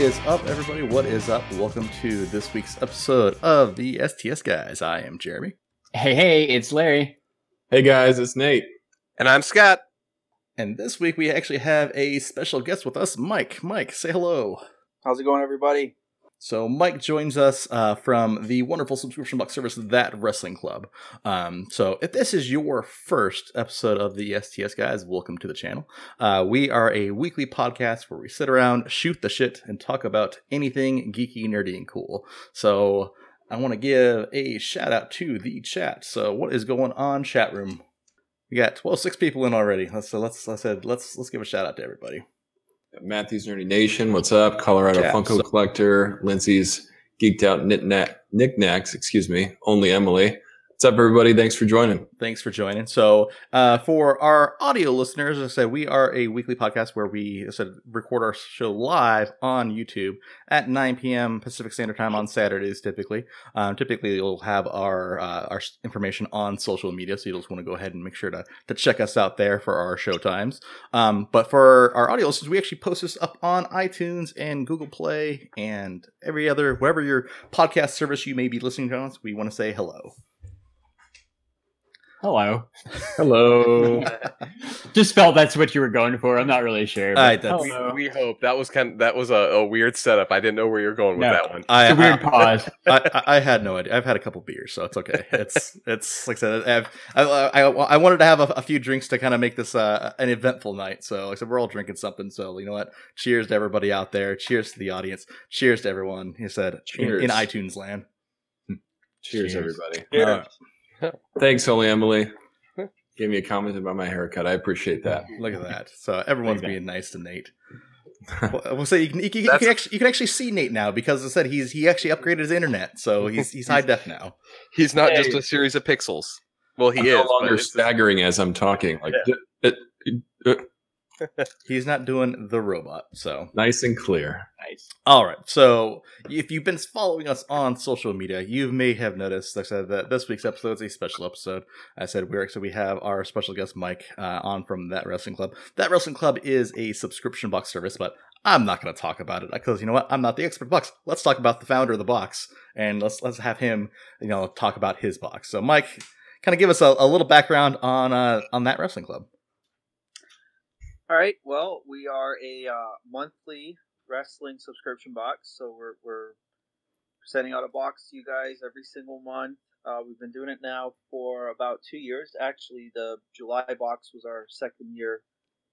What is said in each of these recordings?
Is up, everybody? What is up? Welcome to this week's episode of the STS Guys. I am Jeremy. Hey, hey, it's Larry. Hey guys, it's Nate. And I'm Scott. And this week we actually have a special guest with us, Mike. Mike, say hello. How's it going, everybody? So Mike joins us uh, from the wonderful subscription box service That Wrestling Club. Um, so if this is your first episode of the STS guys, welcome to the channel. Uh, we are a weekly podcast where we sit around, shoot the shit, and talk about anything geeky, nerdy, and cool. So I want to give a shout out to the chat. So what is going on, chat room? We got well six people in already. Let's let's let's let's let's give a shout out to everybody. Matthew's Nerdy Nation, what's up? Colorado Yeah, Funko so- Collector, Lindsay's Geeked Out Knick Knickknacks, excuse me, only Emily. What's up, everybody? Thanks for joining. Thanks for joining. So, uh, for our audio listeners, as I said, we are a weekly podcast where we I said record our show live on YouTube at 9 p.m. Pacific Standard Time on Saturdays. Typically, um, typically you'll have our uh, our information on social media, so you'll just want to go ahead and make sure to to check us out there for our show times. Um, but for our audio listeners, we actually post this up on iTunes and Google Play and every other wherever your podcast service you may be listening to us. We want to say hello. Hello. Hello. Just felt that's what you were going for. I'm not really sure. All right, that's- We, we hope that was kind. of that was a, a weird setup. I didn't know where you're going with No. that one. I, It's a weird I- pause. I, I I had no idea. I've had a couple beers, so it's okay. It's it's like I said. I've, I, I I wanted to have a, a few drinks to kind of make this uh, an eventful night. So like I said, we're all drinking something. So you know what? Cheers to everybody out there. Cheers to the audience. Cheers to everyone. He said in, Cheers. in iTunes land. Cheers, Cheers. everybody. Yeah. Uh, Thanks, Holy Emily. Gave me a comment about my haircut. I appreciate that. look at that. So everyone's being nice to Nate. well, we'll say you can, you, can, you, can actually, you can actually see Nate now because I said he's he actually upgraded his internet, so he's he's high def now. He's not just a series of pixels. Well, he I'm is. no longer staggering as I'm talking. Like it- it- He's not doing the robot. So nice and clear. Nice. All right. So if you've been following us on social media, you may have noticed, like I said, that this week's episode is a special episode. I said we're so we have our special guest Mike uh, on from that wrestling club. That wrestling club is a subscription box service, but I'm not going to talk about it because you know what? I'm not the expert box. Let's talk about the founder of the box, and let's let's have him, you know, talk about his box. So Mike, kind of give us a, a little background on uh, on that wrestling club. All right. Well, we are a uh, monthly wrestling subscription box, so we're we're sending out a box to you guys every single month. Uh, we've been doing it now for about two years. Actually, the July box was our second year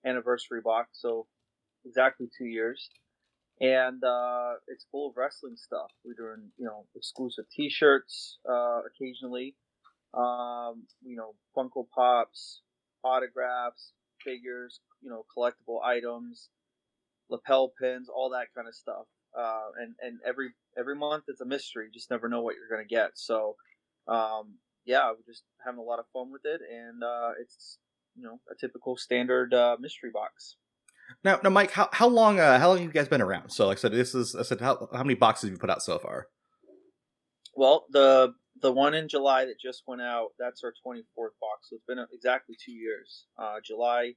anniversary box, so exactly two years. And uh, it's full of wrestling stuff. We're doing, you know, exclusive T-shirts uh, occasionally. Um, you know, Funko Pops, autographs, figures, you know, collectible items, lapel pins, all that kind of stuff. Uh, and and every every month it's a mystery. You just never know what you're gonna get. So, um, yeah, we're just having a lot of fun with it, and uh, it's you know a typical standard uh, mystery box. Now, now, Mike, how, how long uh, how long have you guys been around? So, like I said, this is I said how how many boxes have you put out so far? Well, the the one in July that just went out, that's our 24th box. So it's been exactly two years. Uh, July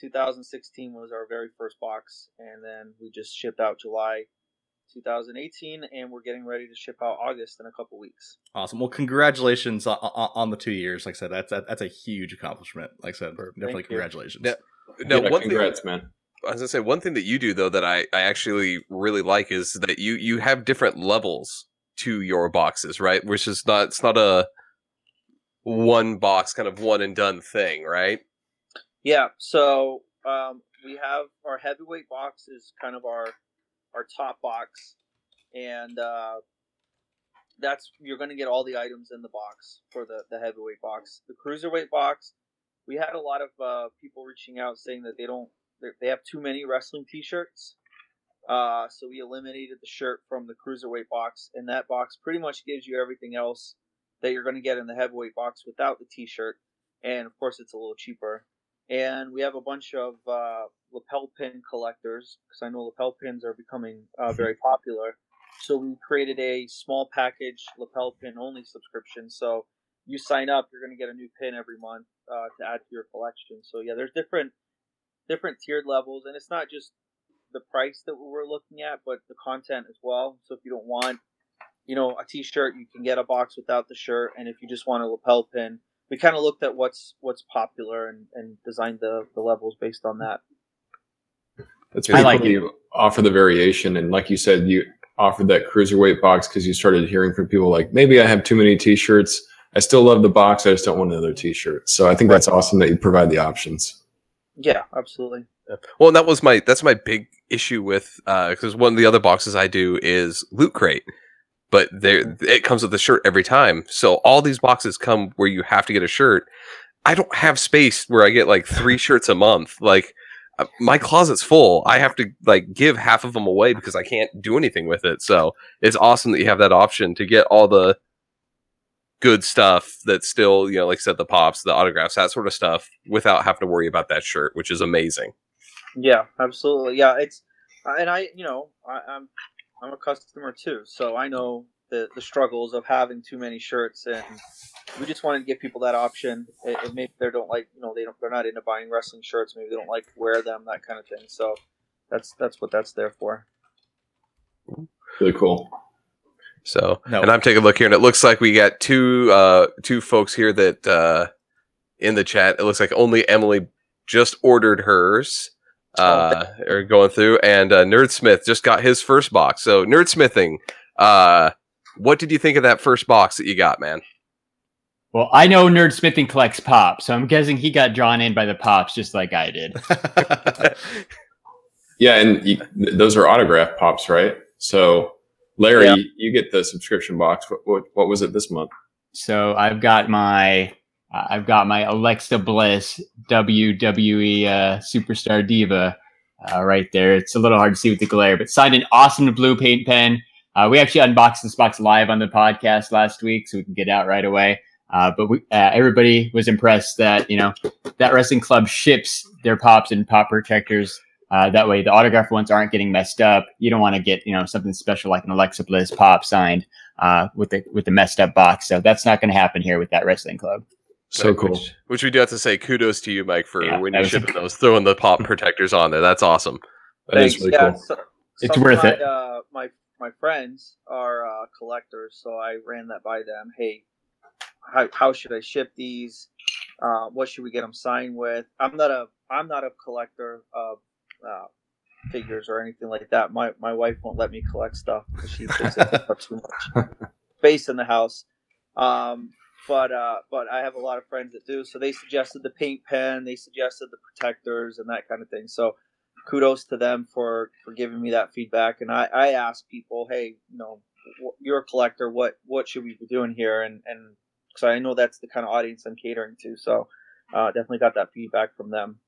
2016 was our very first box, and then we just shipped out July 2018, and we're getting ready to ship out August in a couple weeks. Awesome. Well, congratulations on, on, on the two years. Like I said, that's that's a huge accomplishment. Like I said, definitely you. congratulations. Yeah. Now, Yeah, one thing congrats, man. I was gonna say one thing that you do though that I, I actually really like is that you you have different levels to your boxes, right? Which is not it's not a one box kind of one and done thing, right? Yeah, so um, we have our heavyweight box is kind of our our top box, and uh, that's you're going to get all the items in the box for the the heavyweight box. The cruiserweight box, we had a lot of uh, people reaching out saying that they don't they- have too many wrestling T-shirts. Uh, so we eliminated the shirt from the cruiserweight box, and that box pretty much gives you everything else that you're going to get in the heavyweight box without the T-shirt, and of course it's a little cheaper. And we have a bunch of uh, lapel pin collectors because I know lapel pins are becoming uh, very popular. So we created a small package lapel pin only subscription. So you sign up, you're going to get a new pin every month uh, to add to your collection. So yeah, there's different different tiered levels, and it's not just the price that we're looking at, but the content as well. So if you don't want, you know, a T-shirt, you can get a box without the shirt, and if you just want a lapel pin, we kind of looked at what's what's popular and, and designed the, the levels based on that. That's I pretty like cool. it. You offer the variation, and like you said, you offered that cruiserweight box because you started hearing from people like, maybe I have too many T-shirts. I still love the box. I just don't want another T-shirt. So I think that's awesome that you provide the options. Yeah, absolutely. Well, and that was my that's my big issue with uh, because one of the other boxes I do is loot crate, but there it comes with a shirt every time. So all these boxes come where you have to get a shirt. I don't have space where I get like three shirts a month. Like uh, my closet's full. I have to like give half of them away because I can't do anything with it. So it's awesome that you have that option to get all the good stuff that's still you know like I said the pops, the autographs, that sort of stuff without having to worry about that shirt, which is amazing. Yeah, absolutely. Yeah, it's and I, you know, I, I'm I'm a customer too, so I know the the struggles of having too many shirts, and we just wanted to give people that option. And and maybe they don't like, you know, they don't they're not into buying wrestling shirts. Maybe they don't like wear them, that kind of thing. So that's that's what that's there for. Really cool. So, No. and I'm taking a look here, and it looks like we got two uh two folks here that uh in the chat. It looks like only Emily just ordered hers. Uh, or going through, and uh, Nerdsmith just got his first box. So, Nerdsmithing, uh, what did you think of that first box that you got, man? Well, I know Nerd Smithing collects pops, so I'm guessing he got drawn in by the pops just like I did. Yeah, and you, those are autograph pops, right? So, Larry, Yeah. you get the subscription box. What, what what was it this month? So I've got my I've got my Alexa Bliss WWE uh, Superstar Diva uh, right there. It's a little hard to see with the glare, but signed an awesome blue paint pen. Uh, we actually unboxed this box live on the podcast last week, so we can get out right away. Uh, but we, uh, everybody was impressed that you know that wrestling club ships their pops and pop protectors. Uh, that way, the autograph ones aren't getting messed up. You don't want to get you know something special like an Alexa Bliss pop signed with the with the messed up box. So that's not going to happen here with that wrestling club. So Right, cool. Which, which we do have to say kudos to you, Mike, for Yeah, when you're was- shipping those, throwing the pop protectors on there. That's awesome. That is Thanks. really yeah, cool. so- It's worth it. Uh, my my friends are uh, collectors, so I ran that by them. Hey, how, how should I ship these? Uh, what should we get them signed with? I'm not a I'm not a collector of uh, figures or anything like that. My my wife won't let me collect stuff because she thinks it takes up too much space in the house. Um, but uh, but I have a lot of friends that do. So they suggested the paint pen, they suggested the protectors and that kind of thing. So kudos to them for for giving me that feedback. And I I ask people, hey, you know, you're a collector. What what should we be doing here? And and because I know that's the kind of audience I'm catering to. So uh, definitely got that feedback from them.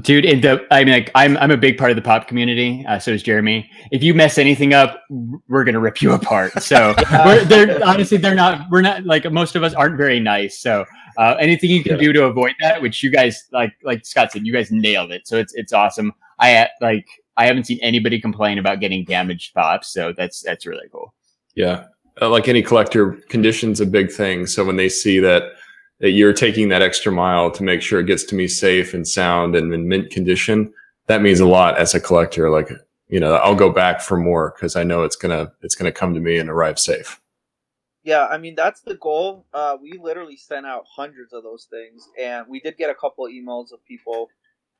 Dude, in the I mean, like, I'm I'm a big part of the pop community. Uh, so is Jeremy. If you mess anything up, we're gonna rip you apart. So we're, they're honestly they're not we're not like most of us aren't very nice. So uh, anything you can do to avoid that, which you guys like like Scott said, you guys nailed it. So it's it's awesome. I like I haven't seen anybody complain about getting damaged pops. So that's that's really cool. Yeah, uh, like any collector, condition's a big thing. So when they see that that you're taking that extra mile to make sure it gets to me safe and sound and in mint condition, that means a lot as a collector. Like you know, I'll go back for more because I know it's gonna it's gonna come to me and arrive safe. Yeah, I mean that's the goal. Uh, we literally sent out hundreds of those things, and we did get a couple of emails of people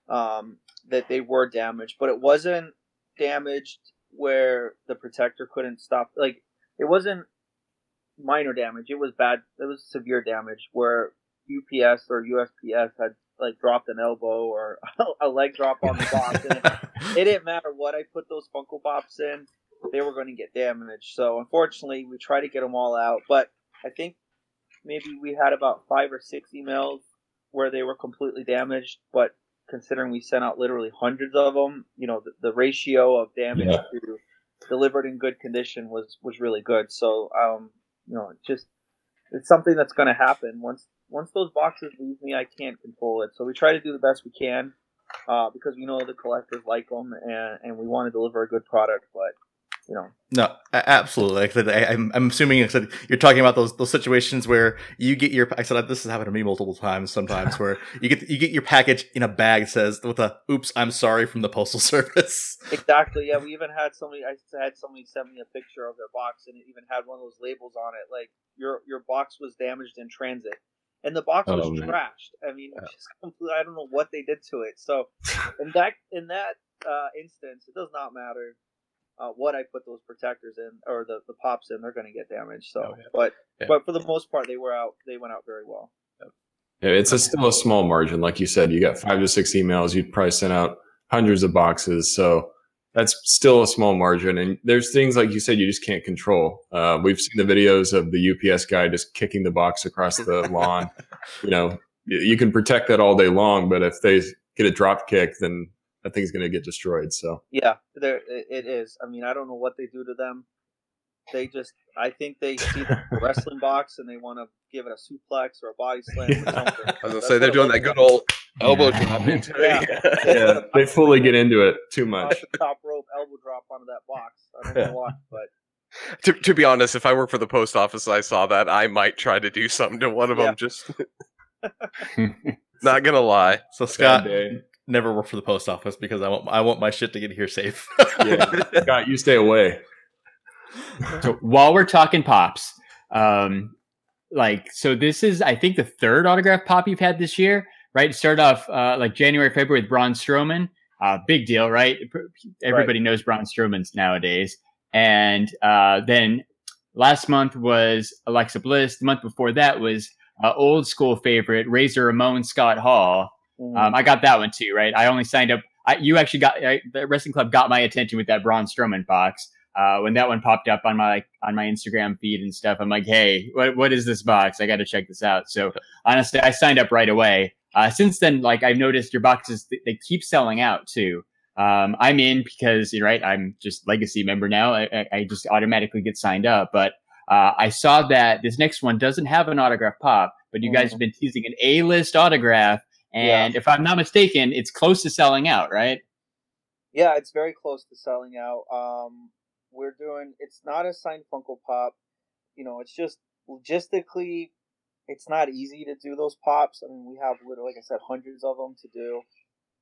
um, that they were damaged, but it wasn't damaged where the protector couldn't stop. Like it wasn't minor damage; it was bad. It was severe damage where UPS or USPS had like dropped an elbow or a leg drop on the box. and it, it didn't matter what I put those Funko Pops in, they were going to get damaged. So unfortunately, we tried to get them all out, but I think maybe we had about five or six emails where they were completely damaged. But considering we sent out literally hundreds of them, you know, the, the ratio of damage Yeah. to delivered in good condition was was really good. So um, you know, just it's something that's going to happen once once those boxes leave me. I can't control it, so we try to do the best we can uh, because we know the collectors like them and and we want to deliver a good product, but you know. No, absolutely. Like I said, I, I'm, I'm assuming like I said, you're talking about those those situations where you get your. I said this has happened to me multiple times. Sometimes where you get you get your package in a bag that says with a "Oops, I'm sorry" from the postal service. Exactly. Yeah, we even had somebody. I had somebody send me a picture of their box, and it even had one of those labels on it, like your your box was damaged in transit, and the box was Oh, man. trashed. I mean, it's just completely. I don't know what they did to it. So, in that in that uh, instance, it does not matter uh, what I put those protectors in or the, the pops in. They're going to get damaged. So, Oh, yeah. but Yeah. but for the most part, they were out. They went out very well. Yeah, it's a, still a small margin. Like you said, you got five to six emails. You'd probably send out hundreds of boxes. So that's still a small margin. And there's things like you said you just can't control. Uh, we've seen the videos of the UPS guy just kicking the box across the lawn. You know, you can protect that all day long, but if they get a drop kick, then that thing's going to get destroyed. So Yeah, there it it is. I mean, I don't know what they do to them. They just, I think they see the wrestling box and they want to give it a suplex or a body slam or something. I was gonna That's say they're doing that good old elbow Yeah. drop into Yeah. it. yeah, they fully get into it too much. Top rope elbow drop onto that box. I don't know why, but to, to be honest, if I work for the post office and I saw that, I might try to do something to one of Yeah. them. Just not gonna lie. So Scott day. Never work for the post office because I want I want my shit to get here safe. Yeah. Scott, you stay away. so while we're talking pops, um, like so this is I think the third autograph pop you've had this year, right? It started off uh, like January, February with Braun Strowman, uh, big deal, right? Everybody knows Braun Strowman's nowadays, and uh, then last month was Alexa Bliss. The month before that was uh, old school favorite Razor Ramon Scott Hall. Mm, Um, I got that one too, right? I only signed up. I, you actually got I, the wrestling club got my attention with that Braun Strowman box. Uh, when that one popped up on my on my Instagram feed and stuff, I'm like, hey, what what is this box? I got to check this out. So honestly, I signed up right away. Uh, since then, like I've noticed your boxes they, keep selling out too. Um, I'm in because you're right. I'm just legacy member now. I, I, just automatically get signed up. But uh, I saw that this next one doesn't have an autograph pop, but you guys Mhm. have been teasing an A list autograph. And if I'm not mistaken, it's close to selling out, right? yeah, it's very close to selling out. Um, we're doing. It's not a signed Funko Pop. You know, it's just logistically, it's not easy to do those pops. I mean, we have literally, like I said, hundreds of them to do.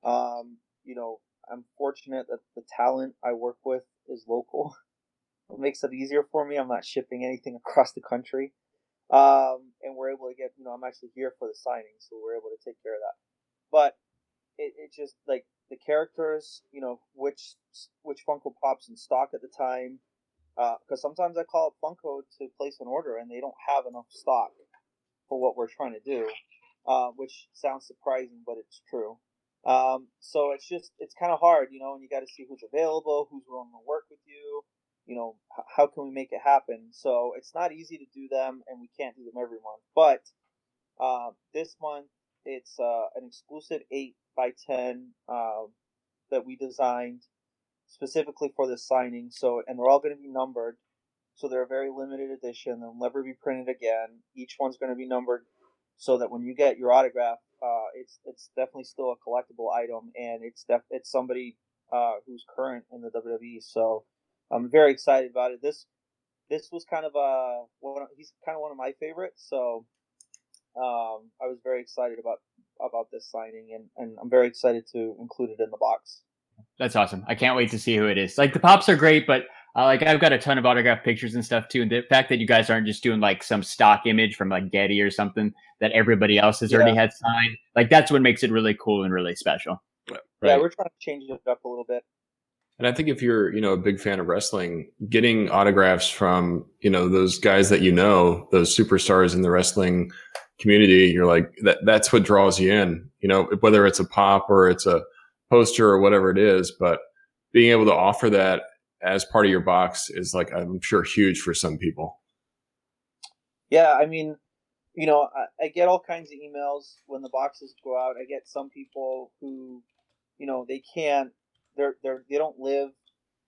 Um, you know, I'm fortunate that the talent I work with is local. It makes it easier for me. I'm not shipping anything across the country. Um, and we're able to get, you know, I'm actually here for the signing, so we're able to take care of that. But it, it just like the characters, you know, which which Funko Pops in stock at the time. Because sometimes I call up Funko to place an order and they don't have enough stock for what we're trying to do, uh, which sounds surprising, but it's true. Um, so it's just it's kind of hard, you know, and you got to see who's available, who's willing to work with you. You know, how can we make it happen? So it's not easy to do them, and we can't do them every month. But uh, this month, it's uh, an exclusive eight by ten uh, that we designed specifically for this signing. So, and they're all going to be numbered. So they're a very limited edition. They'll never be printed again. Each one's going to be numbered so that when you get your autograph, uh, it's it's definitely still a collectible item, and it's def- it's somebody uh, who's current in the WWE. So I'm very excited about it. This this was kind of a one. of- He's kind of one of my favorites. So um, I was very excited about about this signing, and, and I'm very excited to include it in the box. That's awesome. I can't wait to see who it is. Like the pops are great, but uh, like I've got a ton of autograph pictures and stuff too. And the fact that you guys aren't just doing like some stock image from like Getty or something that everybody else has already had signed, like that's what makes it really cool and really special. Yeah, we're trying to change it up a little bit. And I think if you're, you know, a big fan of wrestling, getting autographs from, you know, those guys that you know, those superstars in the wrestling community, you're like that that's what draws you in, you know, whether it's a pop or it's a poster or whatever it is, but being able to offer that as part of your box is like I'm sure huge for some people. Yeah, I mean, you know, I, I get all kinds of emails when the boxes go out. I get some people who, you know, they can't, they're they're they don't live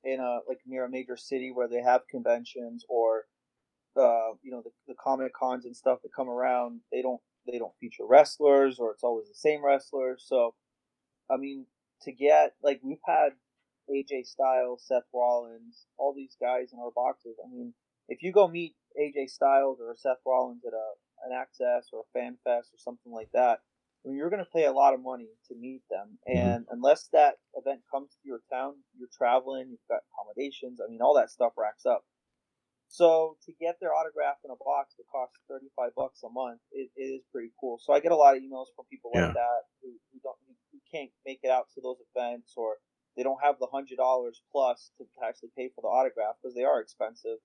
in a like near a major city where they have conventions or uh, you know the, the comic cons and stuff that come around, they don't they don't feature wrestlers or it's always the same wrestlers. So, I mean, to get like we've had AJ Styles, Seth Rollins, all these guys in our boxes. I mean, if you go meet AJ Styles or Seth Rollins at a an Axxess or a Fan Fest or something like that, you're going to pay a lot of money to meet them. And unless that event comes to your town, you're traveling, you've got accommodations. I mean, all that stuff racks up. So to get their autograph in a box that costs 35 bucks a month, it, it is pretty cool. So I get a lot of emails from people Yeah. like that who, who don't who can't make it out to those events or they don't have the hundred dollars plus to actually pay for the autograph because they are expensive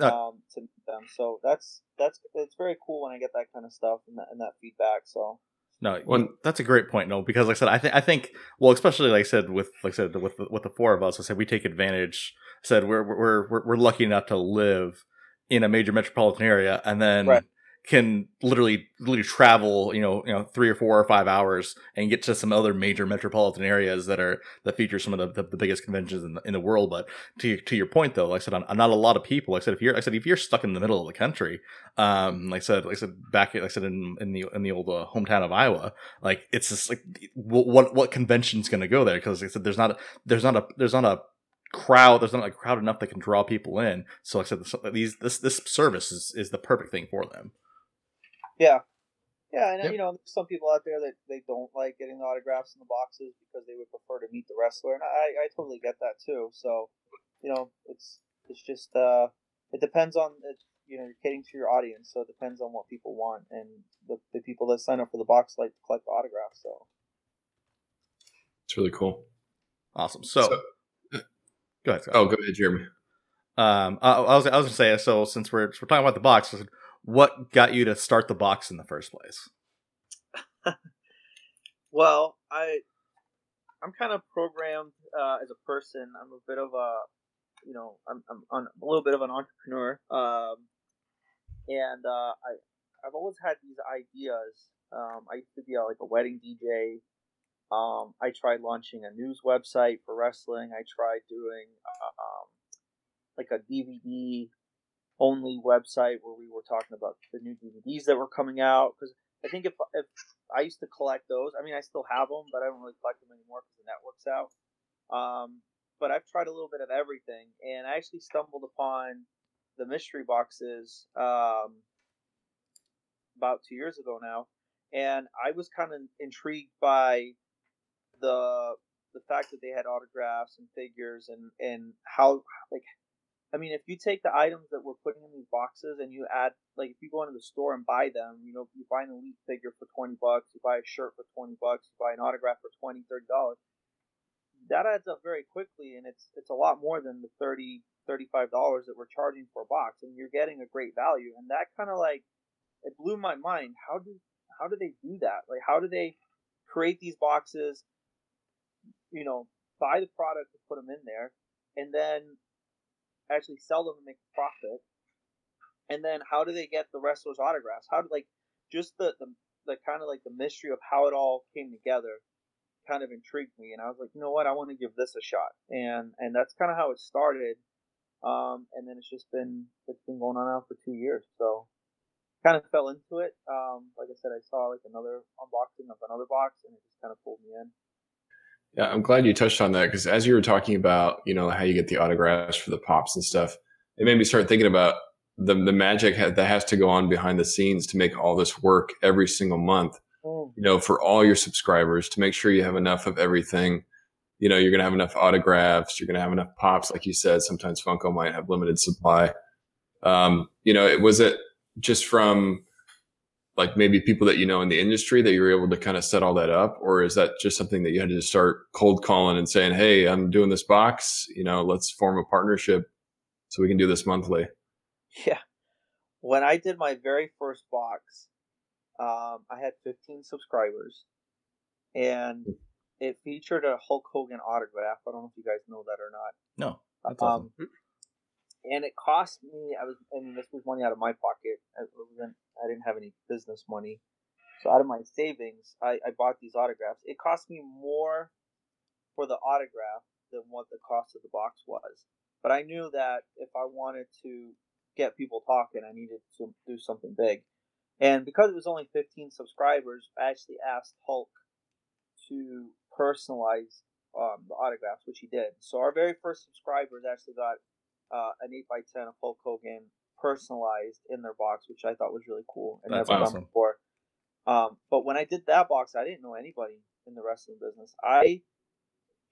um, to meet them. So that's that's it's very cool when I get that kind of stuff and that, and that feedback. So No, One- that's a great point. No, because like I said, I think I think well, especially like I said with like I said with the, with the four of us, I said we take advantage. I said we're we're we're, we're lucky enough to live in a major metropolitan area, and then Right. Can literally literally travel you know you know three or four or five hours and get to some other major metropolitan areas that are that feature some of the, the, the biggest conventions in the, in the world. But to to your point though, like I said, I'm, not a lot of people. Like I said, if you're like I said if you're stuck in the middle of the country, um, like I said, like I said back, like I said in in the in the old uh, hometown of Iowa, like it's just like what what convention's going to go there? Because like I said, there's not a, there's not a there's not a crowd there's not a crowd enough that can draw people in. So like I said, this, these this this service is is the perfect thing for them. Yeah, yeah, and Yep. you know, there's some people out there that they don't like getting autographs in the boxes because they would prefer to meet the wrestler, and I I totally get that too. So you know, it's it's just uh, it depends on it, you know you're catering to your audience, so it depends on what people want, and the the people that sign up for the box like to collect autographs. So It's really cool. Awesome. So, So- go ahead. Scott. Oh, go ahead, Jeremy. Um, I, I was I was gonna say so since we're we're talking about the box, I said, what got you to start the box in the first place? Well, I I'm kind of programmed uh, as a person. I'm a bit of a you know I'm I'm, a little bit of an entrepreneur, um, and uh, I I've always had these ideas. Um, I used to be a, like a wedding DJ. Um, I tried launching a news website for wrestling. I tried doing uh, um, like a DVD only website where we were talking about the new DVDs that were coming out because I think if if I used to collect those. I mean, I still have them, but I don't really collect them anymore because the network's out. Um, but I've tried a little bit of everything, and I actually stumbled upon the mystery boxes um, about two years ago now, and I was kind of intrigued by the the fact that they had autographs and figures and and how like I mean, if you take the items that we're putting in these boxes and you add, like, if you go into the store and buy them, you know, you buy an elite figure for 20 bucks, you buy a shirt for 20 bucks, you buy an autograph for 20, 30 dollars, that adds up very quickly and it's it's a lot more than the 30, 35 dollars that we're charging for a box and you're getting a great value. And that kind of like, it blew my mind. How do, how do they do that? Like, how do they create these boxes, you know, buy the product to put them in there, and then actually sell them and make a profit? And then how do they get the wrestlers' autographs? How do like just the the, the kind of like the mystery of how it all came together kind of intrigued me, and I was like, you know what, I want to give this a shot, and and that's kind of how it started. Um, and then it's just been it's been going on now for two years, so kind of fell into it. Um, like I said, I saw like another unboxing of another box, and it just kind of pulled me in. Yeah, I'm glad you touched on that because as you were talking about, you know, how you get the autographs for the pops and stuff, it made me start thinking about the the magic ha- that has to go on behind the scenes to make all this work every single month. Mm. You know, for all your subscribers to make sure you have enough of everything. You know, you're going to have enough autographs. You're going to have enough pops, like you said. Sometimes Funko might have limited supply. Um, you know, it was it just from like maybe people that you know in the industry that you were able to kind of set all that up or is that just something that you had to just start cold calling and saying hey i'm doing this box you know let's form a partnership so we can do this monthly Yeah. When I did my very first box, um, I had 15 subscribers, and it featured a Hulk Hogan autograph. I don't know if you guys know that or not. No, that's awesome. And it cost me. I was. Mean, this was money out of my pocket. I. I didn't have any business money, so out of my savings, I, I bought these autographs. It cost me more for the autograph than what the cost of the box was. But I knew that if I wanted to get people talking. I needed to do something big, and because it was only 15 subscribers, I actually asked Hulk to personalize um, the autographs, which he did. So our very first subscribers actually got uh, an 8x10 of Hulk Hogan personalized in their box, which I thought was really cool and That's never awesome. done before. Um, but when I did that box, I didn't know anybody in the wrestling business. I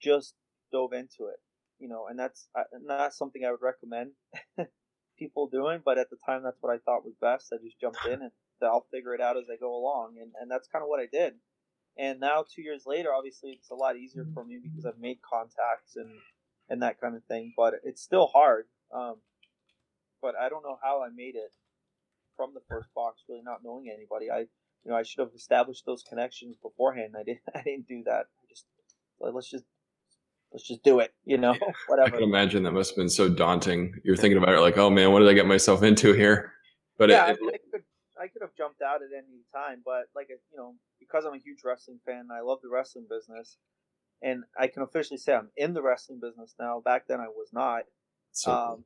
just dove into it, you know, and that's uh, not something I would recommend people doing. But at the time, that's what I thought was best. I just jumped in and I'll figure it out as I go along, and and that's kind of what I did. And now, two years later, obviously, it's a lot easier for me because I've made contacts and and that kind of thing. But it's still hard. Um, but I don't know how I made it from the first box, really not knowing anybody. I, you know, I should have established those connections beforehand. I didn't. I didn't do that. I just like, let's just let's just do it. You know, whatever. I can imagine that must have been so daunting. You're thinking about it like, oh man, what did I get myself into here? But yeah, I, it, I could I could have jumped out at any time, but like you know, because I'm a huge wrestling fan, I love the wrestling business, and I can officially say I'm in the wrestling business now. Back then, I was not. um,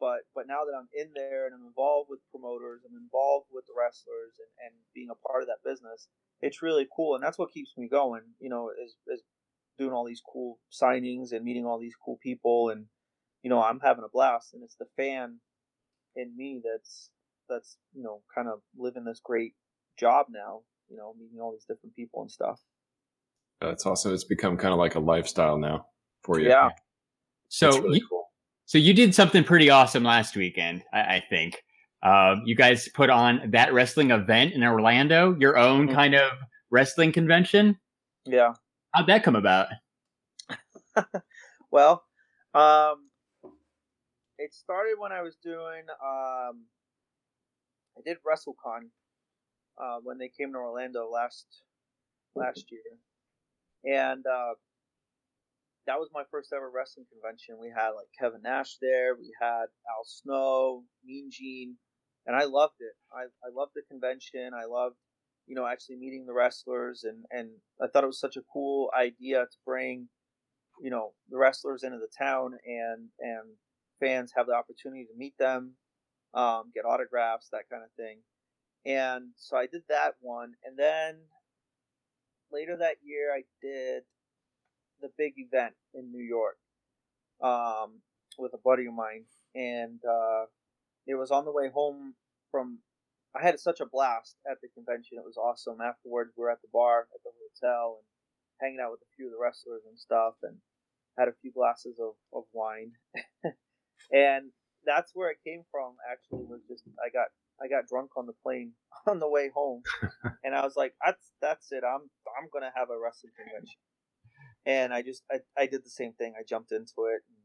but but now that I'm in there and I'm involved with promoters, I'm involved with the wrestlers and, and being a part of that business, it's really cool, and that's what keeps me going. You know, is is doing all these cool signings and meeting all these cool people, and you know, I'm having a blast, and it's the fan in me that's that's you know kind of living this great job now. You know, meeting all these different people and stuff. That's also It's become kind of like a lifestyle now for you. Yeah. So really you, cool. so you did something pretty awesome last weekend, I, I think. Um, you guys put on that wrestling event in Orlando, your own Mhm. kind of wrestling convention. Yeah. How'd that come about? Well, um, it started when I was doing. Um, I did WrestleCon uh, when they came to Orlando last last year, and uh, that was my first ever wrestling convention. We had like Kevin Nash there. We had Al Snow, Mean Gene, and I loved it. I, I loved the convention. I loved, you know, actually meeting the wrestlers, and and I thought it was such a cool idea to bring you know the wrestlers into the town and and fans have the opportunity to meet them um, get autographs that kind of thing and so i did that one and then later that year i did the big event in new york um, with a buddy of mine and uh, it was on the way home from i had such a blast at the convention it was awesome. Afterwards we were at the bar at the hotel and hanging out with a few of the wrestlers and stuff and had a few glasses of, of wine. And that's where it came from actually was just i got i got drunk on the plane on the way home and i was like that's that's it i'm i'm gonna have a wrestling convention and i just i, I did the same thing i jumped into it and,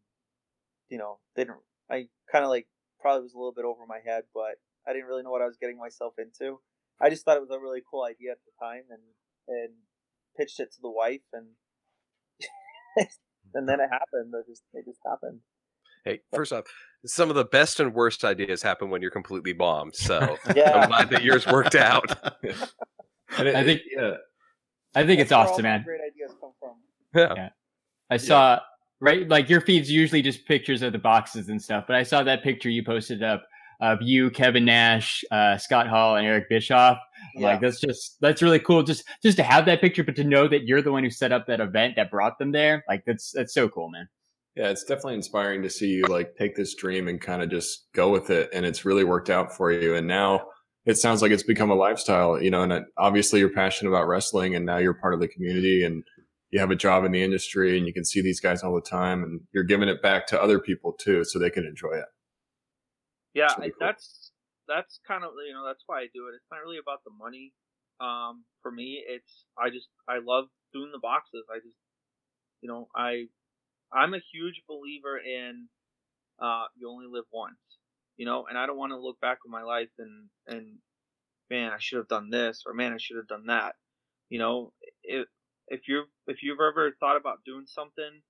you know didn't i kind of like probably was a little bit over my head but i didn't really know what i was getting myself into i just thought it was a really cool idea at the time and and pitched it to the wife and and then it happened. It just it just happened. Hey, first off, some of the best and worst ideas happen when you're completely bombed. So I'm glad that yours worked out. And it- I think- yeah, I think it's That's where awesome, man. Great ideas come from. Yeah. I saw right like your feed's usually just pictures of the boxes and stuff, but I saw that picture you posted up of you, Kevin Nash, uh, Scott Hall, and Eric Bischoff. Yeah, Like that's just that's really cool. Just just to have that picture, but to know that you're the one who set up that event that brought them there, like that's that's so cool, man. Yeah, it's definitely inspiring to see you like take this dream and kind of just go with it, and it's really worked out for you. And now it sounds like it's become a lifestyle, you know. And it, obviously, you're passionate about wrestling, and now you're part of the community, and you have a job in the industry, and you can see these guys all the time, and you're giving it back to other people too, so they can enjoy it. yeah. That's really cool. That's that's kind of you know that's why I do it. It's not really about the money. Um, for me, it's I just I love doing the boxes. I just you know I I'm a huge believer in uh you only live once. You know, and I don't want to look back on my life and and man, I should have done this or man, I should have done that. You know, if if you if you've ever thought about doing something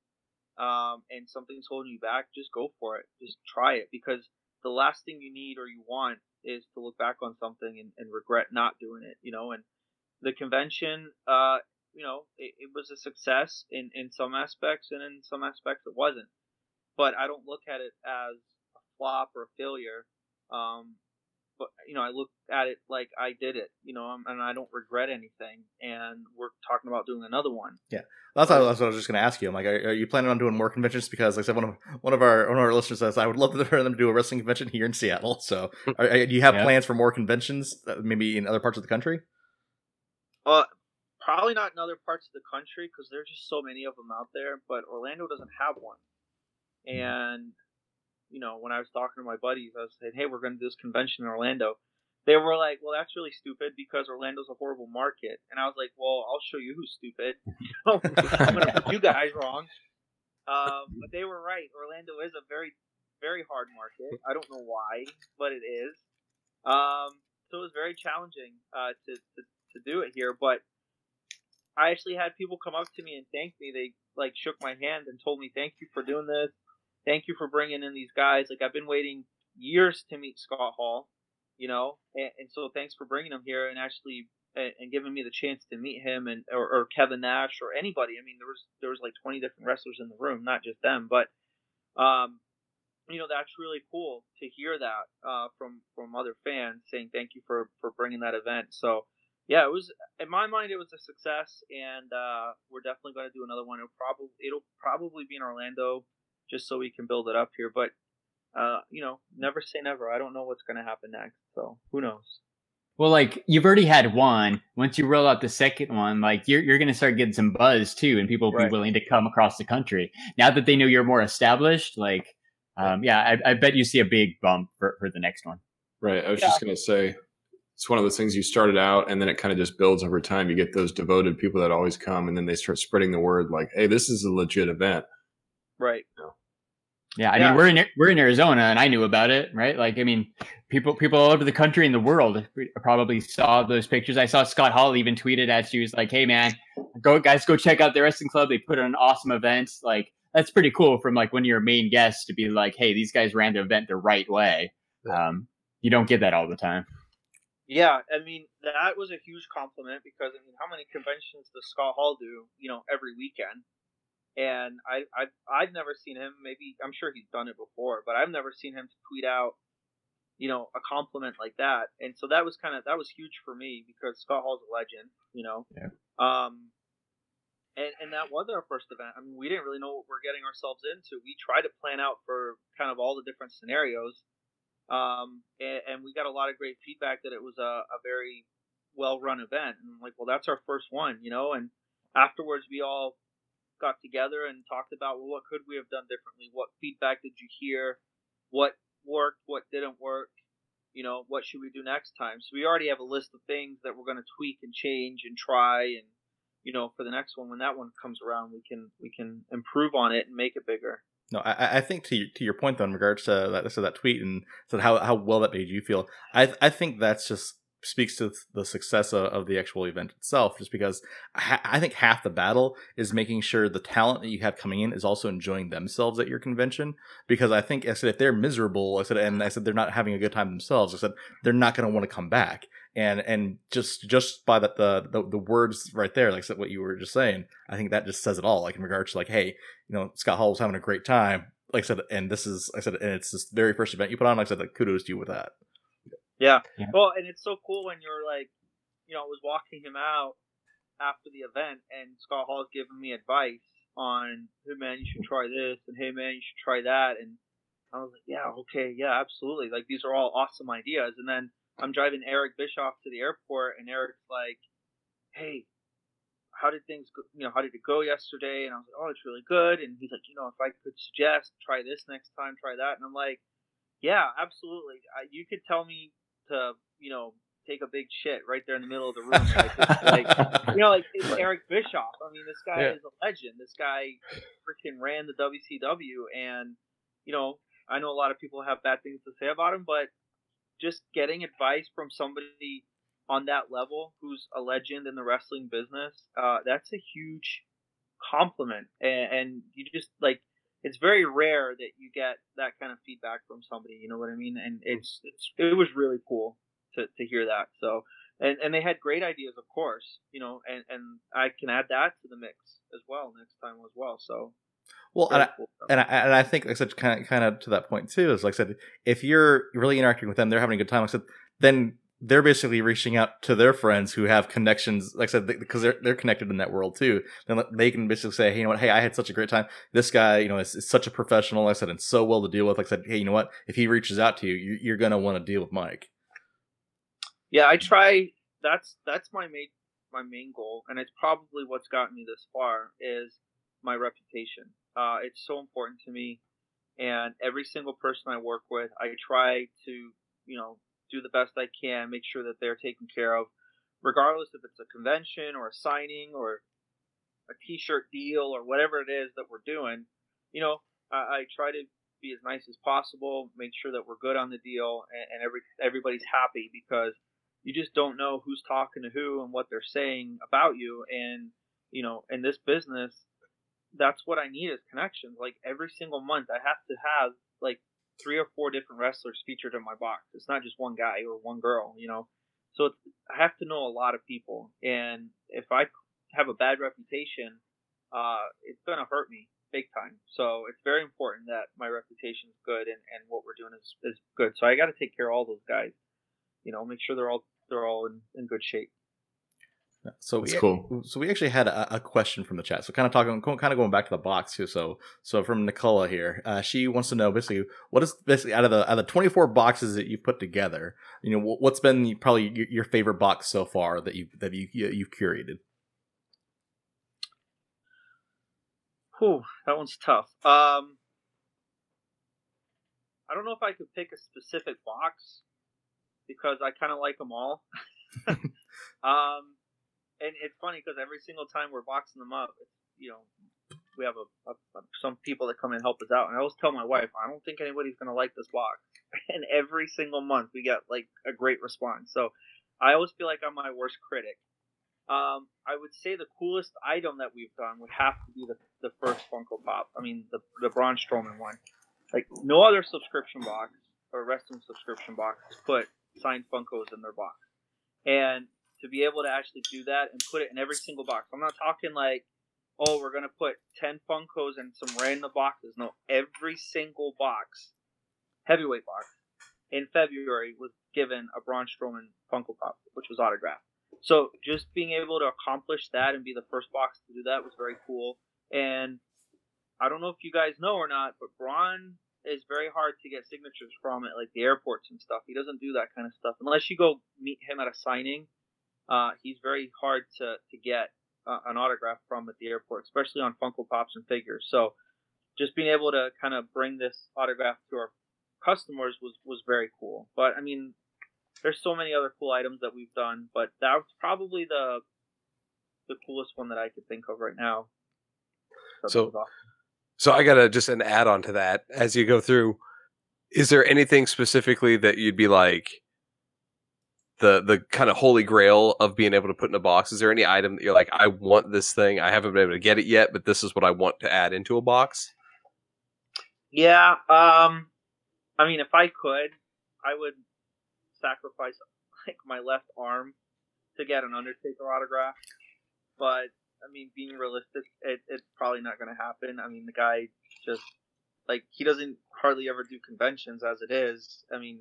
um, and something's holding you back, just go for it. Just try it because the last thing you need or you want is to look back on something and, and regret not doing it. You know, and the convention, uh, you know, it, it was a success in in some aspects and in some aspects it wasn't. But I don't look at it as a flop or a failure. Um, but you know, I look at it like I did it, you know, and I don't regret anything. And we're talking about doing another one. Yeah, that's what, that's what I was just going to ask you. I'm like, are, are you planning on doing more conventions? Because, like I said, one of one of our one of our listeners says I would love for them to do a wrestling convention here in Seattle. So, are, are- do you have Yeah. plans for more conventions, uh, maybe in other parts of the country? Uh, probably not in other parts of the country because there's just so many of them out there. But Orlando doesn't have one. And you know, when I was talking to my buddies, I was saying, "Hey, we're going to do this convention in Orlando." They were like, "Well, that's really stupid because Orlando's a horrible market." And I was like, "Well, I'll show you who's stupid. I'm going to put you guys wrong." Um, but they were right. Orlando is a very, very hard market. I don't know why, but it is. Um, so it was very challenging uh, to, to to do it here. But I actually had people come up to me and thank me. They like shook my hand and told me, "Thank you for doing this. Thank you for bringing in these guys." Like I've been waiting years to meet Scott Hall, you know, and, and so thanks for bringing him here and actually and, and giving me the chance to meet him and or, or Kevin Nash or anybody. I mean, there was there was like 20 different wrestlers in the room, not just them, but um, you know that's really cool to hear that uh, from from other fans saying thank you for for bringing that event. So yeah, it was in my mind it was a success, and uh, we're definitely going to do another one. It'll probably it'll probably be in Orlando just so we can build it up here, but. Uh, you know, never say never. I don't know what's going to happen next, so who knows? Well, like you've already had one. Once you roll out the second one, like you're you're gonna start getting some buzz too, and people will Right. be willing to come across the country. Now that they know you're more established, like um, yeah, I, I bet you see a big bump for, for the next one. Right. I was Yeah. just going to say it's one of those things you started out and then it kind of just builds over time. You get those devoted people that always come and then they start spreading the word like, hey, this is a legit event. Right. Yeah, I Yeah. mean we're in we're in Arizona, and I knew about it, right? Like, I mean, people people all over the country and the world probably saw those pictures. I saw Scott Hall even tweeted at you, he was like, "Hey, man, go guys, go check out the wrestling club. They put on an awesome event. Like, that's pretty cool from like one of your main guests to be like, hey, these guys ran the event the right way. Um, you don't get that all the time. Yeah, I mean that was a huge compliment because I mean, how many conventions does Scott Hall do? You know, every weekend, and I I've, I've never seen him. Maybe I'm sure he's done it before, but I've never seen him tweet out, you know, a compliment like that. And so that was kind of that was huge for me because Scott Hall's a legend. You know, Yeah. um, and and that was our first event. I mean, we didn't really know what we're getting ourselves into. We tried to plan out for kind of all the different scenarios um, and, and we got a lot of great feedback that it was a, a very well run event. And I'm like, well, that's our first one, you know. And afterwards, we all got together and talked about, well, what could we have done differently? What feedback did you hear? What worked? What didn't work? You know, what should we do next time? So we already have a list of things that we're going to tweak and change and try, and you know, for the next one, when that one comes around, we can we can improve on it and make it bigger. No, I, I think to to your point though, in regards to that, so that tweet and so how how well that made you feel, I I think that's just speaks to the success of, of the actual event itself. Just because I, I think half the battle is making sure the talent that you have coming in is also enjoying themselves at your convention. Because I think I said if they're miserable, I said and I said they're not having a good time themselves, I said they're not going to want to come back. And and just just by that the, the the words right there, like what you were just saying, I think that just says it all. Like in regards to like, hey, you know, Scott Hall was having a great time. Like I said, and this is, like I said, and it's this very first event you put on. Like I said, like, kudos to you with that. Yeah. Yeah. Well, and it's so cool when you're like, you know, I was walking him out after the event, and Scott Hall's giving me advice on, hey man, you should try this, and hey man, you should try that, and I was like, yeah, okay, yeah, absolutely. Like these are all awesome ideas. And then I'm driving Eric Bischoff to the airport, and Eric's like, hey. How did things go? You know, how did it go yesterday? And I was like, oh, it's really good. And he's like, you know, if I could suggest, try this next time, try that. And I'm like, yeah, absolutely. I, you could tell me to, you know, take a big shit right there in the middle of the room. Like, like you know, like it's Eric Bischoff. I mean, this guy Yeah. is a legend. This guy freaking ran the WCW, and you know, I know a lot of people have bad things to say about him, but just getting advice from somebody on that level who's a legend in the wrestling business, uh, that's a huge compliment. And, and you just like it's very rare that you get that kind of feedback from somebody. You know what I mean? And it's it's it was really cool to to hear that. So and and they had great ideas, of course. You know, and and I can add that to the mix as well next time as well. So Well, and I, um, and I, and I think, like I said, kind of, kind of to that point too, is like I said, if you're really interacting with them, they're having a good time. Like I said, then they're basically reaching out to their friends who have connections. Like I said, because they're they're connected in that world too. Then they can basically say, hey, you know what? Hey, I had such a great time. This guy, you know, is, is such a professional. Like I said, and so well to deal with. Like I said, hey, you know what? If he reaches out to you, you you're gonna want to deal with Mike. yeah i try that's that's my main my main goal and it's probably what's gotten me this far is my reputation. Uh, it's so important to me. And every single person i work with i try to you know do the best i can make sure that they're taken care of regardless if it's a convention or a signing or a t-shirt deal or whatever it is that we're doing. You know i, I try to be as nice as possible make sure that we're good on the deal and, and every everybody's happy because you just don't know who's talking to who and what they're saying about you. And you know in this business that's what i need is connections. Like every single month i have to have like three or four different wrestlers featured in my box. It's not just one guy or one girl you know? So i have to know a lot of people. And if i have a bad reputation uh it's to hurt me big time. So it's very important that my reputation is good and, and what we're doing is, is good. So i got to take care of all those guys. You know make sure they're all they're all in, in good shape So That's we, cool. So we actually had a, a question from the chat. So kind of talking, kind of going back to the box too. So so from Nicola here, uh, she wants to know basically what is basically out of the out of the twenty four boxes that you put together. You know, what's been probably your, your favorite box so far that you that you you- you've curated. Whew, that one's tough. Um, I don't know if I could pick a specific box because I kind of like them all. um, and it's funny because every single time we're boxing them up, you know, we have a, a, a- some people that come and help us out, and I always tell my wife, I don't think anybody's gonna like this box. And every single month we get like a great response. So I always feel like I'm my worst critic. Um, I would say the coolest item that we've done would have to be the, the first Funko Pop. I mean, the the Braun Strowman one. Like no other subscription box or wrestling subscription box put signed Funkos in their box. And to be able to actually do that and put it in every single box. I'm not talking like, oh, we're gonna put ten Funkos in some random boxes. No, every single box, heavyweight box, in February was given a Braun Strowman Funko Pop, which was autographed. So just being able to accomplish that and be the first box to do that was very cool. And I don't know if you guys know or not, but Braun is very hard to get signatures from at like the airports and stuff. He doesn't do that kind of stuff unless you go meet him at a signing. Uh, he's very hard to to get uh, an autograph from at the airport, especially on Funko Pops and figures. So just being able to kind of bring this autograph to our customers was was very cool. But I mean, there's so many other cool items that we've done, but that was probably the the coolest one that I could think of right now. So- awesome. So I gotta just an add on to that as you go through. Is there anything specifically that you'd be like the the kind of holy grail of being able to put in a box? Is there any item that you're like, I want this thing, I haven't been able to get it yet, but this is what I want to add into a box? Yeah, um, I mean, if I could, I would sacrifice like my left arm to get an Undertaker autograph. But I mean, being realistic, it, it's probably not going to happen. I mean, the guy just like he doesn't hardly ever do conventions as it is. I mean,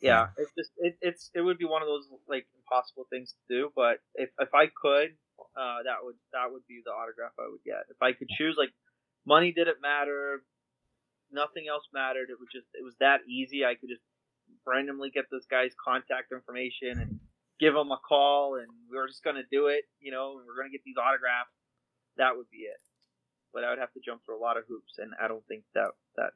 yeah, it's just it, it's it would be one of those like impossible things to do. But if if I could, uh, that would that would be the autograph I would get. If I could choose, like money didn't matter, nothing else mattered. It was just it was that easy. I could just randomly get this guy's contact information and give him a call, and we were just gonna do it. You know, and we're gonna get these autographs. That would be it. But I would have to jump through a lot of hoops, and I don't think that that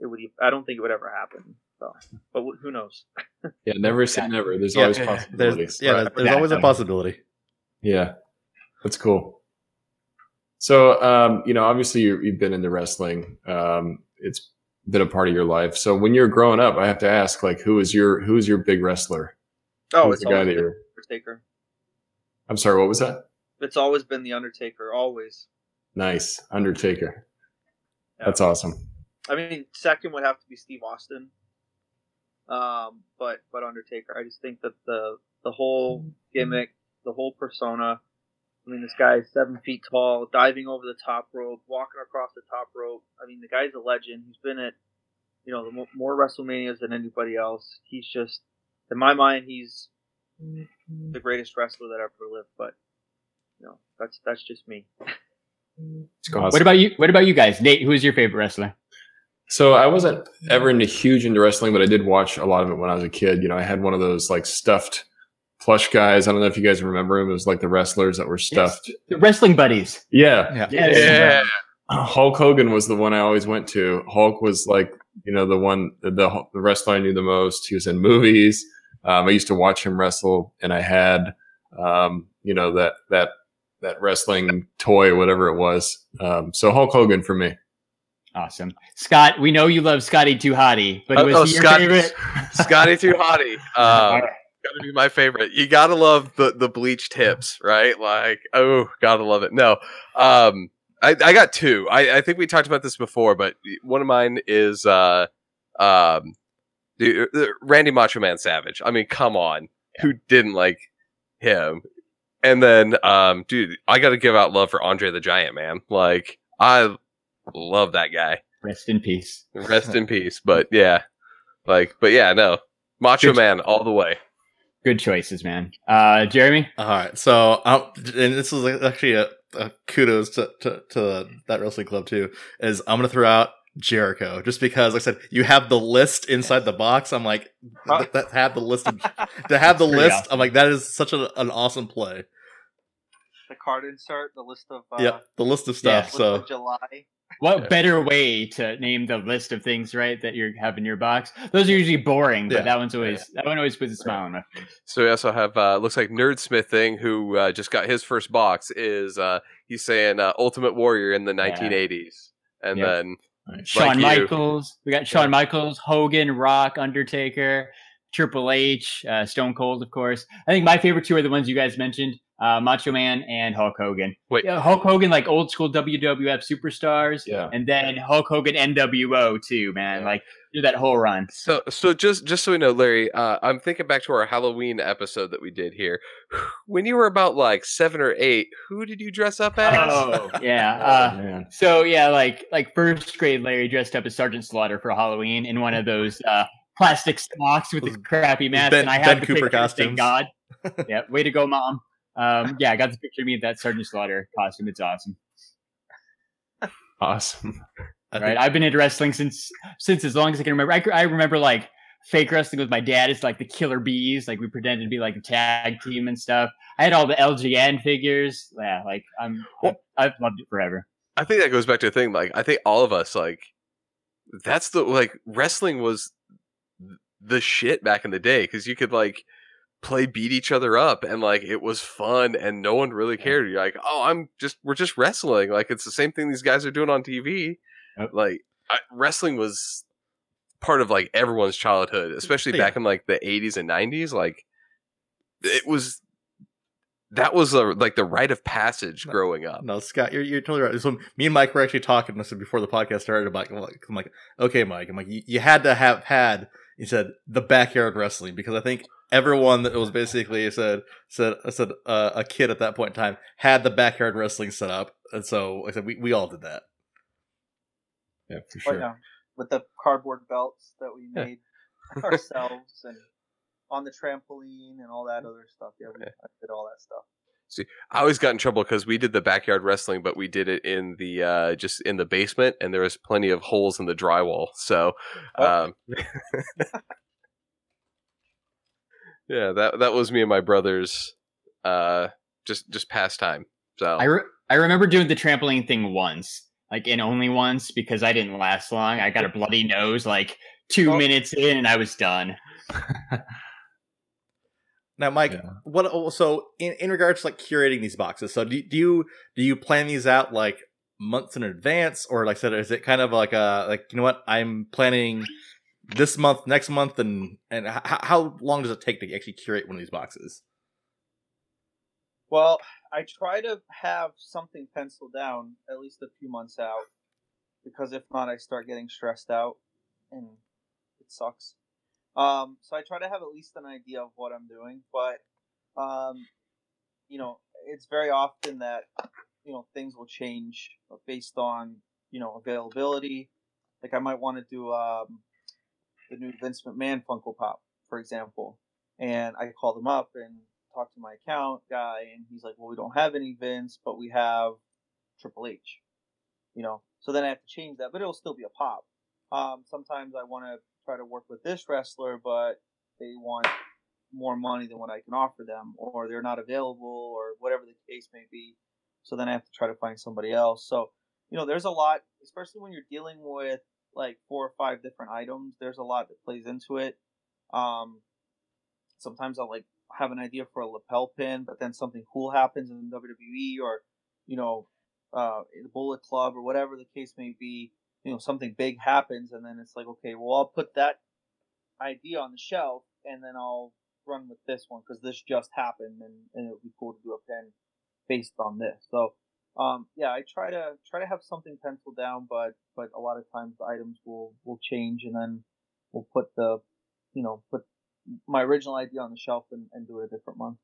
it would. I don't think it would ever happen. So, but wh- who knows? Yeah, never say never. There's Yeah, always there's possibilities. yeah, Right. there's always a possibility. Yeah, that's cool. So, um, you know, obviously you, you've been into wrestling. Um, it's been a part of your life. So, when you're growing up, I have to ask, like, who is your who is your big wrestler? Oh, Who's it's the guy that you're? Undertaker. I'm sorry, what was that? It's always been the Undertaker. Always. Nice, Undertaker. Yeah. That's awesome. I mean, second would have to be Steve Austin. Um, but but Undertaker, I just think that the the whole gimmick, the whole persona, I mean, this guy is seven feet tall, diving over the top rope, walking across the top rope. I mean, the guy's a legend. He's been at, you know, the mo- more WrestleManias than anybody else. He's just, in my mind, he's the greatest wrestler that ever lived. But, you know, that's that's just me. What about you? What about you guys? Nate, who is your favorite wrestler? So I wasn't ever into huge into wrestling, but I did watch a lot of it when I was a kid. You know, I had one of those like stuffed plush guys. I don't know if you guys remember them. It was like the wrestlers that were stuffed. The wrestling buddies. Yeah. Yeah. Yes. Yeah. Hulk Hogan was the one I always went to. Hulk was like, you know, the one, the, the, the wrestler I knew the most. He was in movies. Um, I used to watch him wrestle and I had, um, you know, that, that, that wrestling toy, whatever it was. Um, so Hulk Hogan for me. Awesome. Scott, we know you love Scotty Too Hottie, but Oh, was oh, he your favorite? Scotty Too Hottie. Um, gotta be my favorite. You gotta love the the bleached hips, right? Like, oh, gotta love it. No, um, I, I got two. I, I think we talked about this before, but one of mine is uh, um, the, the Randy Macho Man Savage. I mean, come on, who didn't like him? And then, um, dude, I got to give out love for Andre the Giant, man. Like, I love that guy. Rest in peace. Rest in peace. But yeah, like, but yeah, no, Macho Good- Man all the way. Good choices, man. Uh, Jeremy? All right, so um, and this is actually a, a kudos to, to to that wrestling club too. Is I'm gonna throw out Jericho just because, like I said, you have the list inside the box. I'm like th- that have the list of, to have the list. awesome. I'm like that is such a, an awesome play. The card insert, the list of uh, yep, the list of yeah. stuff. list So of July. What Yeah. better way to name the list of things, right, that you have in your box? Those are usually boring, but Yeah. that one's always that one always puts a smile on my face. So we also have uh, looks like Nerdsmith thing who uh, just got his first box is uh, he's saying uh, Ultimate Warrior in the Yeah. 1980s, and Yep. then Shawn you. Michaels. We got Shawn Michaels, Hogan, Rock, Undertaker, Triple H, uh, Stone Cold, of course. I think my favorite two are the ones you guys mentioned: uh, Macho Man and Hulk Hogan. Wait. yeah, Hulk Hogan, like old school WWF superstars, Yeah. and then Hulk Hogan NWO too, man. Yeah. Like do that whole run. so so just just so we know, Larry, uh, I'm thinking back to our Halloween episode that we did here. When you were about like seven or eight, who did you dress up as? Oh yeah. Oh, Uh, man. So yeah, like like first grade Larry dressed up as Sergeant Slaughter for Halloween in one of those uh, plastic socks with the crappy mask, Ben- and I Ben had the Cooper picture, thank. God. yeah, way to go, mom. Um, yeah, I got the picture of me in that Sergeant Slaughter costume. It's awesome. Awesome. I Right, think- I've been into wrestling since since as long as I can remember. I, I remember like fake wrestling with my dad. It's like the Killer Bees. Like we pretended to be like a tag team and stuff. I had all the LJN figures. Yeah, like I'm. Well- I've loved it forever. I think that goes back to the thing. Like, I think all of us, like, that's the like wrestling was the shit back in the day because you could like play beat each other up and like it was fun and no one really cared. You're like, oh, I'm just we're just wrestling. Like it's the same thing these guys are doing on TV. Yep. Like I, wrestling was part of like everyone's childhood, especially Yeah. back in like the 80s and 90s. Like it was. That was a, like the rite of passage No. growing up. No, Scott, you're, you're totally right. So me and Mike were actually talking this before the podcast started about. I'm like, I'm like, okay, Mike. I'm like, you, you had to have had. He said the backyard wrestling because I think everyone that was basically said said said uh, a kid at that point in time had the backyard wrestling set up, and so like I said we, we all did that. Yeah, for But sure. yeah, with the cardboard belts that we Yeah. made ourselves and on the trampoline and all that other stuff. Yeah, we, I did all that stuff. See, I always got in trouble because we did the backyard wrestling, but we did it in the uh, just in the basement, and there was plenty of holes in the drywall. So, um, yeah, that that was me and my brothers, uh, just just pastime. So I re- I remember doing the trampoline thing once, like and only once because I didn't last long. I got a bloody nose like two Oh. minutes in, and I was done. Now, Mike, Yeah. what? oh, So, in, in regards to like curating these boxes, so do, do you do you plan these out like months in advance, or like I said, is it kind of like a like you know what I'm planning this month, next month, and and h- how long does it take to actually curate one of these boxes? Well, I try to have something penciled down at least a few months out because if not, I start getting stressed out and it sucks. Um, so I try to have at least an idea of what I'm doing, but um, you know, it's very often that you know things will change based on you know availability. Like I might want to do um, the new Vince McMahon Funko Pop, for example, and I call them up and talk to my account guy, and he's like, "Well, we don't have any Vince, but we have Triple H." You know, so then I have to change that, but it'll still be a pop. Um, sometimes I want to try to work with this wrestler, but they want more money than what I can offer them, or they're not available, or whatever the case may be. So then I have to try to find somebody else. So, you know, there's a lot, especially when you're dealing with like four or five different items, there's a lot that plays into it. Um, sometimes I'll like have an idea for a lapel pin, but then something cool happens in WWE or, you know, uh, the Bullet Club or whatever the case may be. You know, something big happens, and then it's like, okay, well, I'll put that idea on the shelf, and then I'll run with this one because this just happened, and, and it would be cool to do a pin based on this. So, um, yeah, I try to try to have something penciled down, but but a lot of times the items will will change, and then we'll put the, you know, put my original idea on the shelf and, and do it a different month.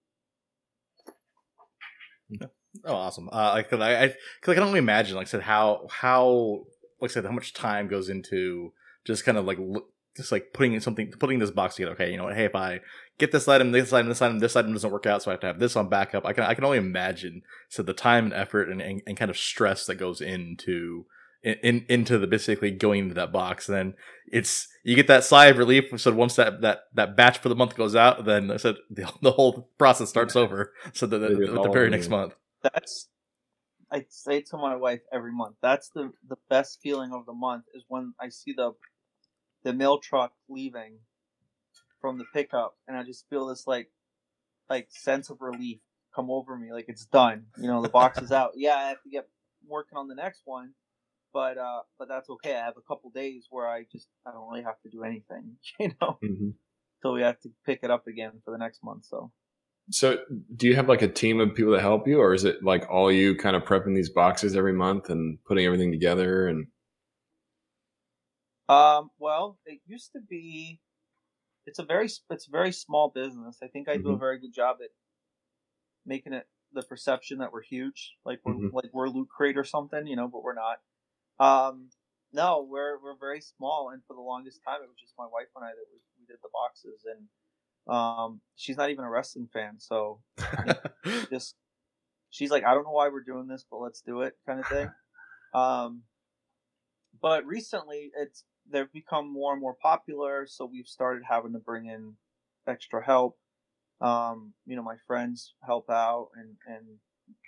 Oh, awesome! Uh, like, I, I, I can only imagine, like I said, how how like I said, how much time goes into just kind of like just like putting in something, putting this box together. Okay, you know what? Hey, if I get this item, this item, this item, this item doesn't work out, so I have to have this on backup. I can I can only imagine so the time and effort and, and, and kind of stress that goes into in, in into the basically going into that box. And then it's you get that sigh of relief. So once that that that batch for the month goes out, then I said the, the whole process starts over. So the, the, It is the, very next month. That's I say to my wife every month. That's the the best feeling of the month is when I see the the mail truck leaving from the pickup, and I just feel this like like sense of relief come over me. Like it's done. You know, the box is out. Yeah, I have to get working on the next one, but uh, but that's okay. I have a couple days where I just I don't really have to do anything. You know, Mhm. so we have to pick it up again for the next month. So. So, do you have like a team of people that help you, or is it like all you kind of prepping these boxes every month and putting everything together? And Um, well, it used to be. It's a very it's a very small business. I think I do a Mhm. very good job at making it the perception that we're huge, like we're Mhm. like we're Loot Crate or something, you know, but we're not. Um, no, we're we're very small, and for the longest time, it was just my wife and I that we, we did the boxes, and um, she's not even a wrestling fan, so just she's like, I don't know why we're doing this, but let's do it, kind of thing. Um, but recently, it's they've become more and more popular, so we've started having to bring in extra help. Um, you know, my friends help out, and and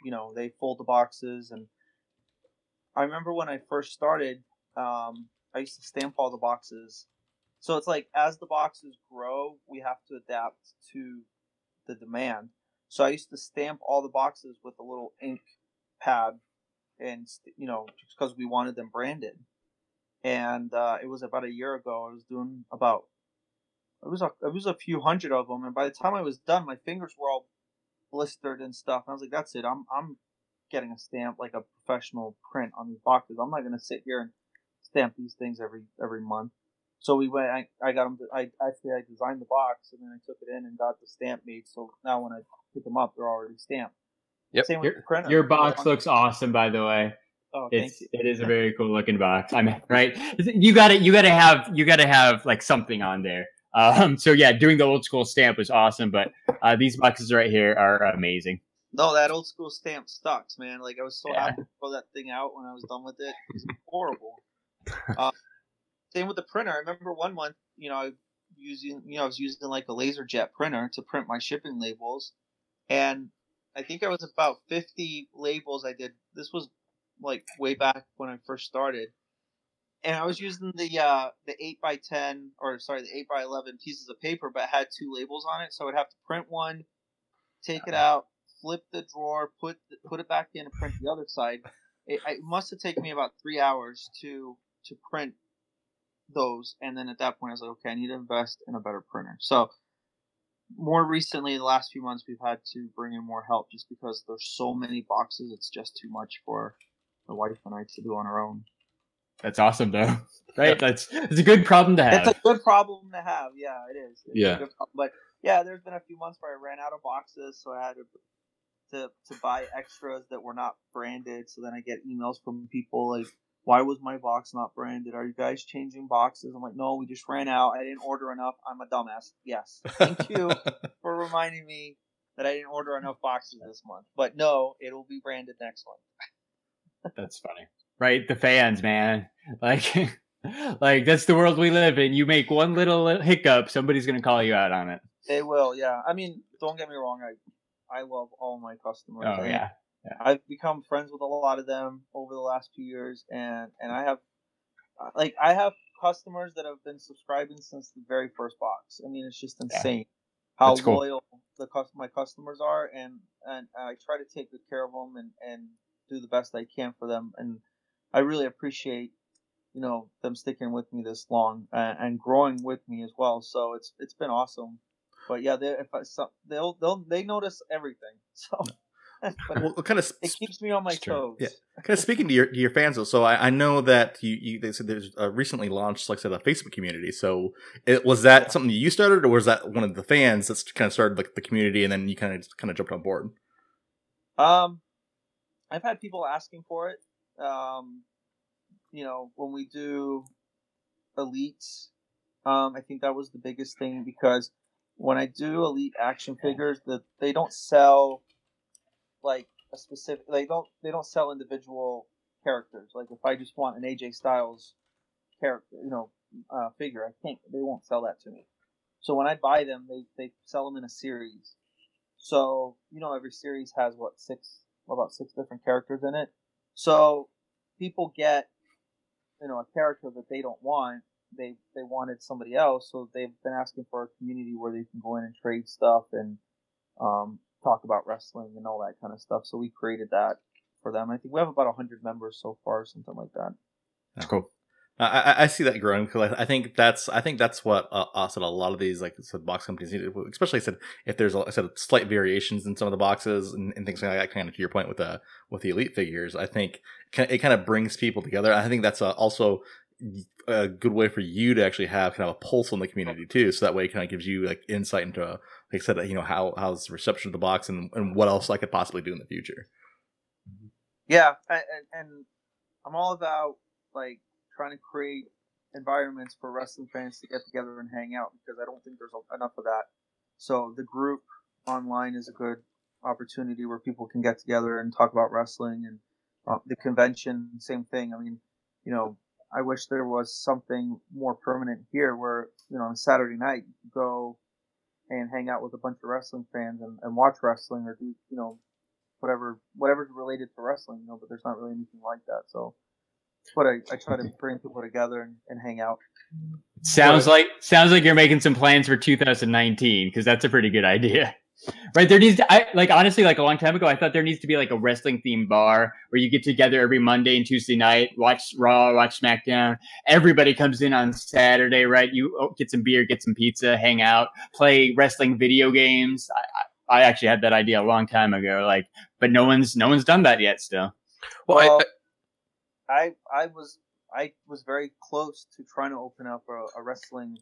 you know they fold the boxes, and I remember when I first started, um, I used to stamp all the boxes. So it's like as the boxes grow, we have to adapt to the demand. So I used to stamp all the boxes with a little ink pad, and you know, just because we wanted them branded. And uh, it was about a year ago. I was doing about it was a it was a few hundred of them, and by the time I was done, my fingers were all blistered and stuff. And I was like, "That's it. I'm I'm getting a stamp like a professional print on these boxes. I'm not gonna sit here and stamp these things every every month." So we went. I, I got them. To, I actually I designed the box and then I took it in and got the stamp made. So now when I pick them up, they're already stamped. Yep. Same with Your, the printer. your box looks awesome, by the way. Oh, thank It's you. it is a very cool looking box. I mean, right? You got to you got to have you got to have like something on there. Um, so yeah, doing the old school stamp was awesome, but uh, these boxes right here are amazing. No, that old school stamp sucks, man. Like I was so Yeah. happy to throw that thing out when I was done with it. It was horrible. uh, same with the printer. I remember one month, you know, I using, you know, I was using like a laser jet printer to print my shipping labels, and I think I was about fifty labels. I did. This was like way back when I first started, and I was using the uh, the eight by ten or sorry, the eight by eleven pieces of paper, but had two labels on it, so I'd have to print one, take it out, flip the drawer, put put it back in, and print the other side. It, it must have taken me about three hours to to print those, and then at that point, I was like, okay, I need to invest in a better printer. So more recently, the last few months, we've had to bring in more help just because there's so many boxes. It's just too much for the wife and I to do on our own. That's awesome though, right? That's it's a good problem to have. It's a good problem to have. Yeah, it is. It's a Yeah. good. But yeah, there's been a few months where I ran out of boxes, so I had to to to buy extras that were not branded. So then I get emails from people like, "Why was my box not branded? Are you guys changing boxes?" I'm like, "No, we just ran out. I didn't order enough. I'm a dumbass." Yes, thank you for reminding me that I didn't order enough boxes this month. But no, it'll be branded next month. That's funny. Right? The fans, man. Like like that's the world we live in. You make one little hiccup, somebody's gonna call you out on it. They will, yeah. I mean, don't get me wrong. I I love all my customers. Oh and yeah. I've become friends with a lot of them over the last few years, and and I have like I have customers that have been subscribing since the very first box. I mean, it's just Yeah. insane how cool. loyal the my customers are, and and I try to take good care of them and and do the best I can for them, and I really appreciate you know them sticking with me this long and, and growing with me as well. So it's it's been awesome. But yeah, they if I, so, they'll they'll they notice everything. So. but well, kind of it keeps me on my toes. Yeah. kind of speaking to your to your fans though. So I, I know that you, you they said there's a recently launched like I said a Facebook community. So it was that Yeah. something you started, or was that one of the fans that's kind of started like the community, and then you kind of just kind of jumped on board? Um, I've had people asking for it. Um, you know, when we do elites, um, I think that was the biggest thing because when I do elite action figures, that they don't sell like a specific. They don't. They don't sell individual characters. Like if I just want an AJ Styles character, you know, uh, figure, I can't. They won't sell that to me. So when I buy them, they they sell them in a series. So you know, every series has what six, about six different characters in it. So people get, you know, a character that they don't want. They they wanted somebody else, so they've been asking for a community where they can go in and trade stuff and um, talk about wrestling and all that kind of stuff. So we created that for them. I think we have about hundred members so far, something like that. That's cool. I, I, I see that growing because I, I think that's I think that's what uh, us and a lot of these like I said box companies need, especially I said if there's a, I said slight variations in some of the boxes and, and things like that. Kind of to your point with the with the elite figures, I think it kind of brings people together. I think that's uh also a good way for you to actually have kind of a pulse on the community too. So that way, it kind of gives you like insight into, like I said, you know how how's the reception of the box and, and what else I could possibly do in the future. Yeah, and, and I'm all about like trying to create environments for wrestling fans to get together and hang out because I don't think there's enough of that. So the group online is a good opportunity where people can get together and talk about wrestling and uh, the convention, same thing. I mean, you know, I wish there was something more permanent here where, you know, on Saturday night you go and hang out with a bunch of wrestling fans and, and watch wrestling or do, you know, whatever whatever's related to wrestling, you know, but there's not really anything like that. So what I, I try to bring people together and, and hang out. Sounds like sounds like you're making some plans for 2019 because that's a pretty good idea. Right there needs to I like honestly like a long time ago I thought there needs to be like a wrestling themed bar where you get together every Monday and Tuesday night, watch Raw, watch SmackDown. Everybody comes in on Saturday, right? You oh, get some beer, get some pizza, hang out, play wrestling video games. I, I I actually had that idea a long time ago, like, but no one's no one's done that yet. Still, Well, Well, I, I I I was I was very close to trying to open up a, a wrestling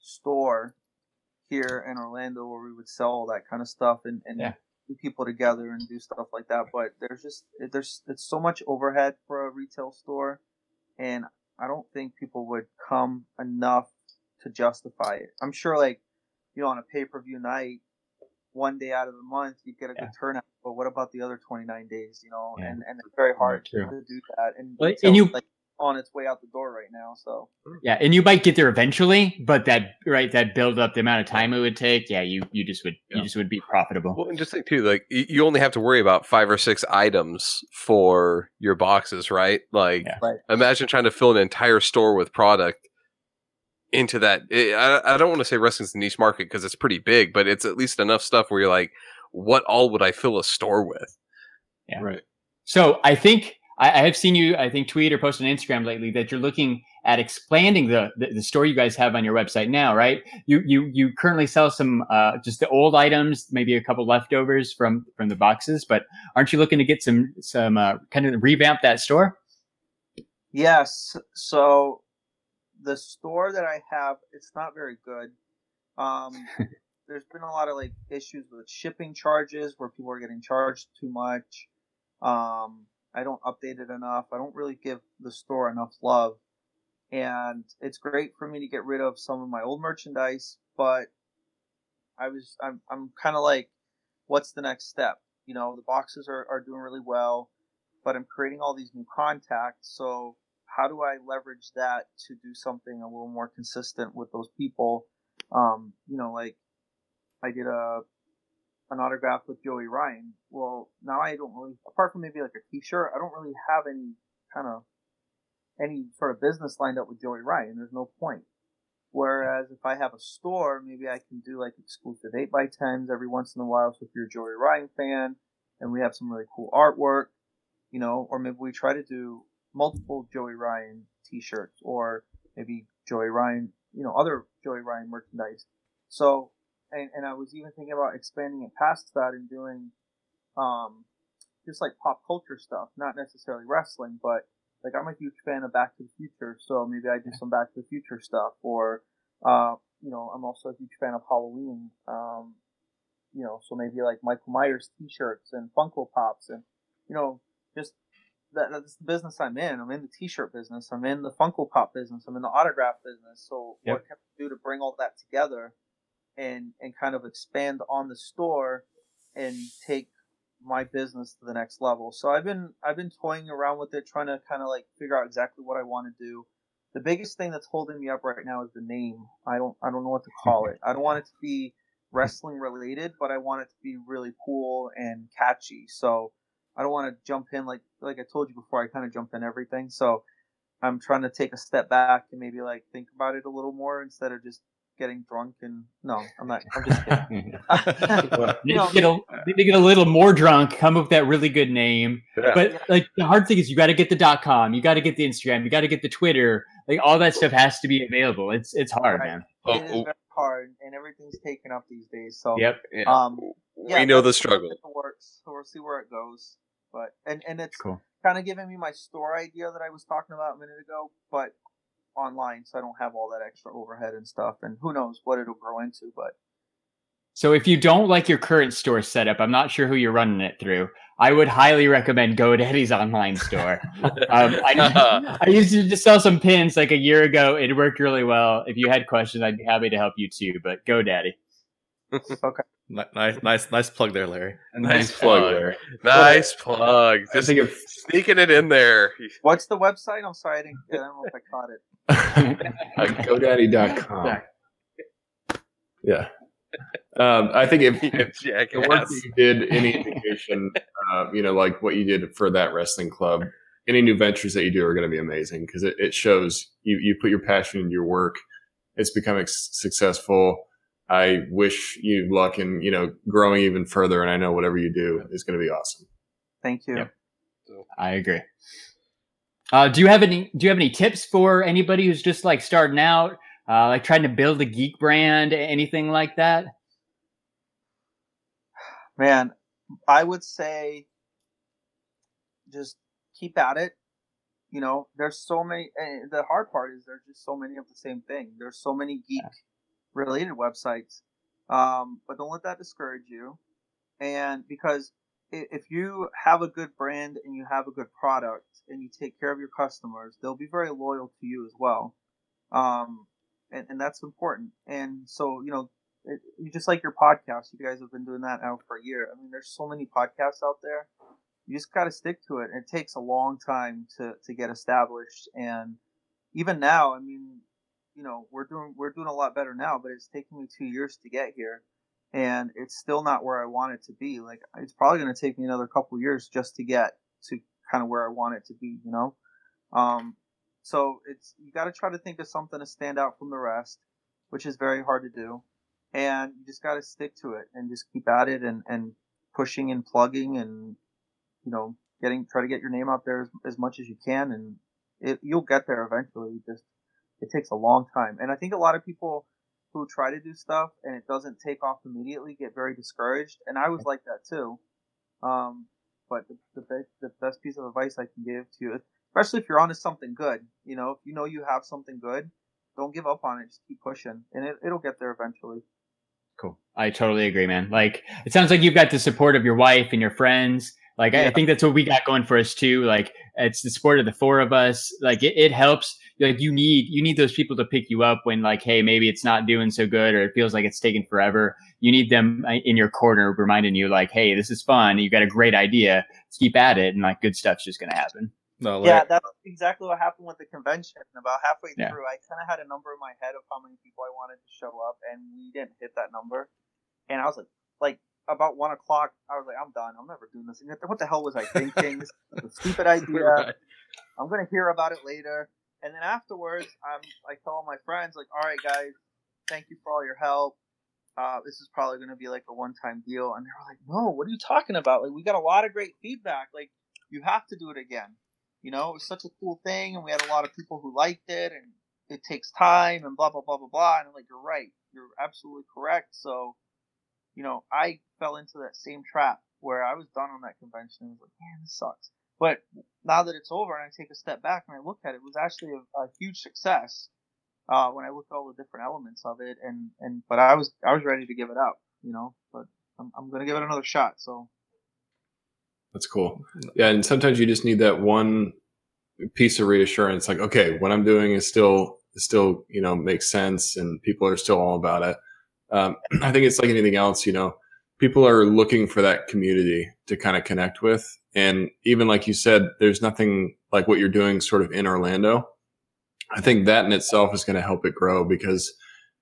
store here in Orlando where we would sell all that kind of stuff and, and Yeah. people together and do stuff like that. But there's just there's it's so much overhead for a retail store, and I don't think people would come enough to justify it. I'm sure like you know on a pay per view night. One day out of the month, you get a Yeah. good turnout. But what about the other 29 days? You know, Yeah. and, and it's very hard true. to do that. And, Well, retail's, and you- like on its way out the door right now. So yeah, and you might get there eventually, but that right that build up the amount of time it would take, yeah, you you just would Yeah. you just would be profitable. well, and just think too, like you only have to worry about five or six items for your boxes, right? Like, Yeah. Right. imagine trying to fill an entire store with product into that. I I- I don't want to say wrestling's the niche market because it's pretty big, but it's at least enough stuff where you're like, what all would I fill a store with? Yeah. Right. So I think I, I have seen you, I think, tweet or post on Instagram lately that you're looking at expanding the, the the store you guys have on your website now, right? You you you currently sell some uh, just the old items, maybe a couple leftovers from from the boxes, but aren't you looking to get some some uh, kind of revamp that store? yes, so the store that I have, it's not very good. Um, there's been a lot of like issues with shipping charges where people are getting charged too much. Um, I don't update it enough. I don't really give the store enough love. And it's great for me to get rid of some of my old merchandise, but I was I'm I'm kind of like, what's the next step? You know, the boxes are, are doing really well, but I'm creating all these new contacts. So how do I leverage that to do something a little more consistent with those people? Um, you know, like I did a an autograph with Joey Ryan. Well, now I don't really, apart from maybe like a T-shirt, I don't really have any kind of any sort of business lined up with Joey Ryan. There's no point. Whereas if I have a store, maybe I can do like exclusive eight by tens every once in a while. So if you're a Joey Ryan fan and we have some really cool artwork, you know, or maybe we try to do multiple Joey Ryan t-shirts or maybe Joey Ryan, you know, other Joey Ryan merchandise. So, and, and I was even thinking about expanding it past that and doing, um, just like pop culture stuff, not necessarily wrestling, but like I'm a huge fan of Back to the Future, so maybe I do some Back to the Future stuff, or uh, you know, I'm also a huge fan of Halloween. Um, you know, so maybe like Michael Myers T-shirts and Funko Pops, and you know, just that, that's the business I'm in. I'm in the T-shirt business. I'm in the Funko Pop business. I'm in the autograph business. So Yep. what can I do to bring all that together and and kind of expand on the store and take my business to the next level. So I've been I've been toying around with it, trying to kind of like figure out exactly what I want to do. The biggest thing that's holding me up right now is the name. I don't I don't know what to call it. I don't want it to be wrestling related, but I want it to be really cool and catchy. So I don't want to jump in like like I told you before. I kind of jump in everything. So I'm trying to take a step back and maybe like think about it a little more instead of just getting drunk and no, I'm not. I'm just kidding. Need No, to get a need get a little more drunk. Come up with that really good name. Yeah. But like the hard thing is, you got to get the dot com, you got to get the Instagram, you got to get the Twitter. Like all that stuff has to be available. It's it's hard, Right. man. Oh, it is oh, very hard, and everything's taken up these days. So Yep. yeah. um, we know the struggle. that's the works. So we'll see where it goes. But and and it's Cool. kind of giving me my store idea that I was talking about a minute ago, but online, so I don't have all that extra overhead and stuff. And who knows what it'll grow into? But So if you don't like your current store setup, I'm not sure who you're running it through. I would highly recommend Go GoDaddy's online store. um, I, I used to just sell some pins like a year ago. It worked really well. If you had questions, I'd be happy to help you too. But GoDaddy. Ni- Nice, nice, nice plug there, Larry. Nice plug plug. there. Nice plug. I Just think if sneaking it in there. what's the website? I'm sorry, I didn't. I don't know if I caught it. GoDaddy.com. Yeah. Um, I think if, if the work Jackass. that you did any indication, uh, you know, like what you did for that wrestling club, any new ventures that you do are going to be amazing because it, it shows you, you put your passion into your work. It's becoming s- successful. I wish you luck in, you know, growing even further. And I know whatever you do is going to be awesome. Thank you. Yep. I agree. Uh, do you have any Do you have any tips for anybody who's just like starting out, uh, like trying to build a geek brand, anything like that? Man, I would say just keep at it. You know, there's so many. And the hard part is there's just so many of the same thing. There's so many geek related websites. Um, but don't let that discourage you. And because if you have a good brand and you have a good product and you take care of your customers, they'll be very loyal to you as well. Um, and, and that's important. And so, you know, it, you just like your podcast. You guys have been doing that now for a year. I mean, there's so many podcasts out there. You just got to stick to it. It takes a long time to, to get established. And even now, I mean, you know, we're doing we're doing a lot better now, but it's taking me two years to get here, and it's still not where I want it to be. Like, it's probably going to take me another couple years just to get to kind of where I want it to be. You know, um, so it's you got to try to think of something to stand out from the rest, which is very hard to do, and you just got to stick to it and just keep at it and and pushing and plugging and you know getting try to get your name out there as, as much as you can and it you'll get there eventually just it takes a long time and i think a lot of people who try to do stuff and it doesn't take off immediately get very discouraged and i was like that too um but the, the, be- the best piece of advice i can give to you especially if you're onto something good you know if you know you have something good don't give up on it just keep pushing and it, it'll get there eventually Cool. I totally agree, man. Like it sounds like you've got the support of your wife and your friends. Like I, I think that's what we got going for us too. Like it's the support of the four of us. Like it, it helps. Like you need you need those people to pick you up when like hey maybe it's not doing so good or it feels like it's taking forever. You need them uh, in your corner reminding you like hey this is fun. You got a great idea. Let's keep at it and like good stuff's just gonna happen. No, Yeah, that's exactly what happened with the convention. About halfway Yeah. through, I kind of had a number in my head of how many people I wanted to show up, and we didn't hit that number. And I was like, like about one o'clock, I was like, I'm done. I'm never doing this again. What the hell was I thinking? this is a stupid idea. Right. I'm gonna hear about it later. And then afterwards, I'm I tell all my friends like, all right, guys, thank you for all your help. Uh, this is probably gonna be like a one-time deal. And they were like, no, what are you talking about? Like, we got a lot of great feedback. Like, you have to do it again. You know, it was such a cool thing, and we had a lot of people who liked it, and it takes time, and blah blah blah blah blah. And I'm like, you're right, you're absolutely correct. So, you know, I fell into that same trap where I was done on that convention and was like, man, this sucks. But now that it's over and I take a step back and I look at it, it was actually a, a huge success uh, when I looked at all the different elements of it. And, and but I was I was ready to give it up, you know. But I'm, I'm gonna give it another shot. So That's cool. Yeah, and sometimes you just need that one piece of reassurance, like, okay, what I'm doing is still still you know makes sense, and people are still all about it. Um, I think it's like anything else, you know, people are looking for that community to kind of connect with, and even like you said, there's nothing like what you're doing sort of in Orlando. I think that in itself is going to help it grow because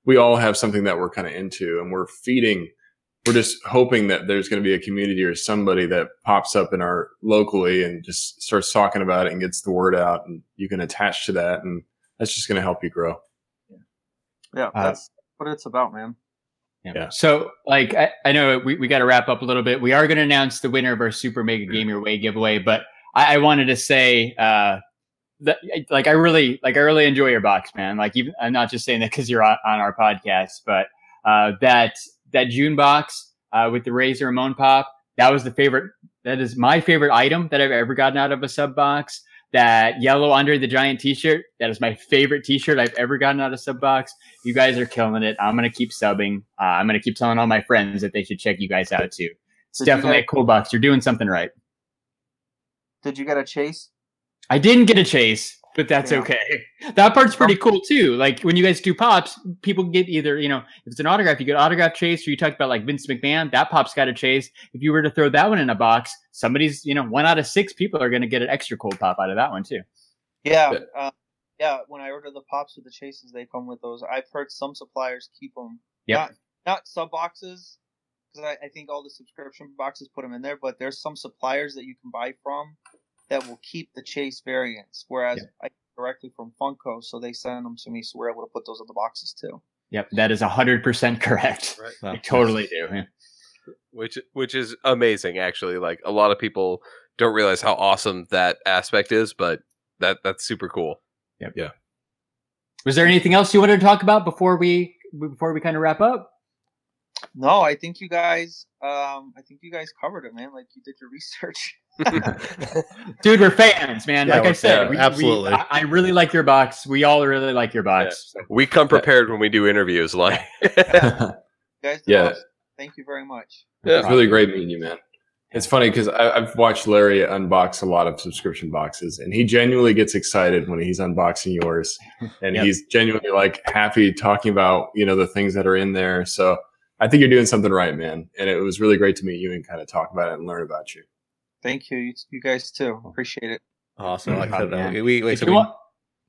we all have something that we're kind of into, and we're feeding we're just hoping that there's going to be a community or somebody that pops up in our locally and just starts talking about it and gets the word out and you can attach to that and that's just going to help you grow yeah, Uh, that's what it's about, man. Yeah. Yeah. So, like, I, I know we, we got to wrap up a little bit. We are going to announce the winner of our Super Mega Game Your Way giveaway, but I, I wanted to say, uh, that like I really like I really enjoy your box, man. Like, even I'm not just saying that because you're on, on our podcast, but uh, that that June box uh, with the Razor Ramon pop, that was the favorite. That is my favorite item that I've ever gotten out of a sub box. That yellow Andre the Giant T-shirt, that is my favorite T-shirt I've ever gotten out of sub box. You guys are killing it. I'm gonna keep subbing. Uh, I'm gonna keep telling all my friends that they should check you guys out too. It's Did definitely a cool box. You're doing something right. Did you get a chase? I didn't get a chase, but that's Yeah. okay. That part's pretty cool too. Like when you guys do pops, people get either, you know, if it's an autograph, you get autograph chase, or you talked about like Vince McMahon, that pop's got a chase. If you were to throw that one in a box, somebody's, you know, one out of six people are going to get an extra cool pop out of that one too. Yeah, Yeah. uh, yeah. When I order the pops with the chases, they come with those. I've heard some suppliers keep them. Yeah. Not not sub boxes, because I, I think all the subscription boxes put them in there. But there's some suppliers that you can buy from that will keep the chase variants, whereas I directly from Funko, so they send them to me, so we're able to put those in the boxes too. Yep, that is hundred percent correct. Right. Wow. I totally do. yeah. which which is amazing actually like a lot of people don't realize how awesome that aspect is but that that's super cool Yep. Yeah. Was there anything else you wanted to talk about before we before we kind of wrap up? No, I think you guys, um, I think you guys covered it, man. Like you did your research. Dude, we're fans, man. Yeah, like I said, yeah, we- we- absolutely. I, I really like your box. We all really like your box. we come prepared when we do interviews like You guys, Yeah. awesome. Thank you very much. Yeah. it's really great meeting you man it's funny because i've watched larry unbox a lot of subscription boxes and he genuinely gets excited when he's unboxing yours and Yep. he's genuinely like happy talking about you know the things that are in there so i think you're doing something right man and it was really great to meet you and kind of talk about it and learn about you Thank you. You, you guys too. Appreciate it. Awesome. Like I said, Yeah. uh, we, we, if so you we- want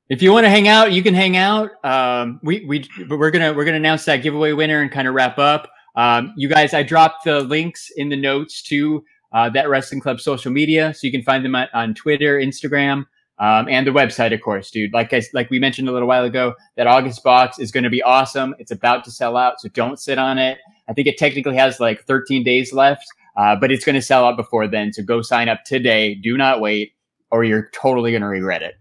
if you want to hang out you can hang out um we we but we're gonna we're gonna announce that giveaway winner and kind of wrap up um you guys i dropped the links in the notes to uh, that wrestling club social media so you can find them on, on twitter instagram um, and the website of course dude like i like we mentioned a little while ago that august box is going to be awesome it's about to sell out so don't sit on it i think it technically has like 13 days left uh, but it's going to sell out before then so go sign up today do not wait or you're totally going to regret it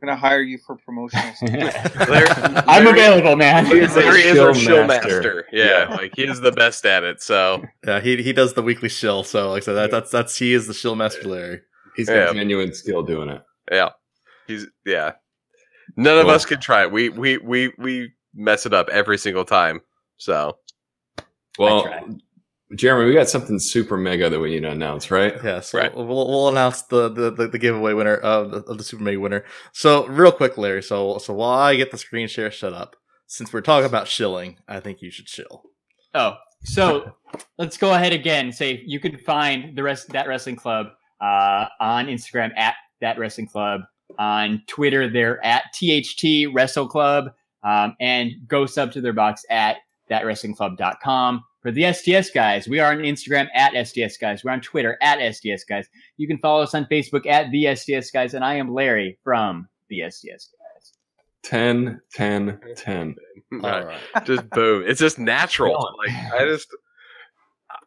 I'm gonna hire you for promotional. Larry- I'm Larry- available, man. He is Larry is our shill shill master. master. Yeah, like he is the best at it. So yeah, he he does the weekly shill. So like I said, that, that's that's he is the shill master, Larry. he's got Yeah. genuine skill doing it yeah, he's yeah. None of us can try it. We we we we mess it up every single time. So Well. Jeremy, we got something super mega that we need to announce, right? Yeah, so Right. we'll, we'll announce the, the, the, the giveaway winner of the, of the Super Mega winner. So real quick, Larry. So so while I get the screen share set up, since we're talking about shilling, I think you should chill. Oh, so let's go ahead again. Say you can find the rest that wrestling club uh, on Instagram at that wrestling club. On Twitter, they're at THT Wrestle Club, um, and go sub to their box at thatwrestlingclub.com. For the STS guys, we are on Instagram at STS guys. We're on Twitter at STS guys. You can follow us on Facebook at the STS guys, and I am Larry from the STS guys. 10, 10, 10. All Right. right. just boom. It's just natural. Like I just,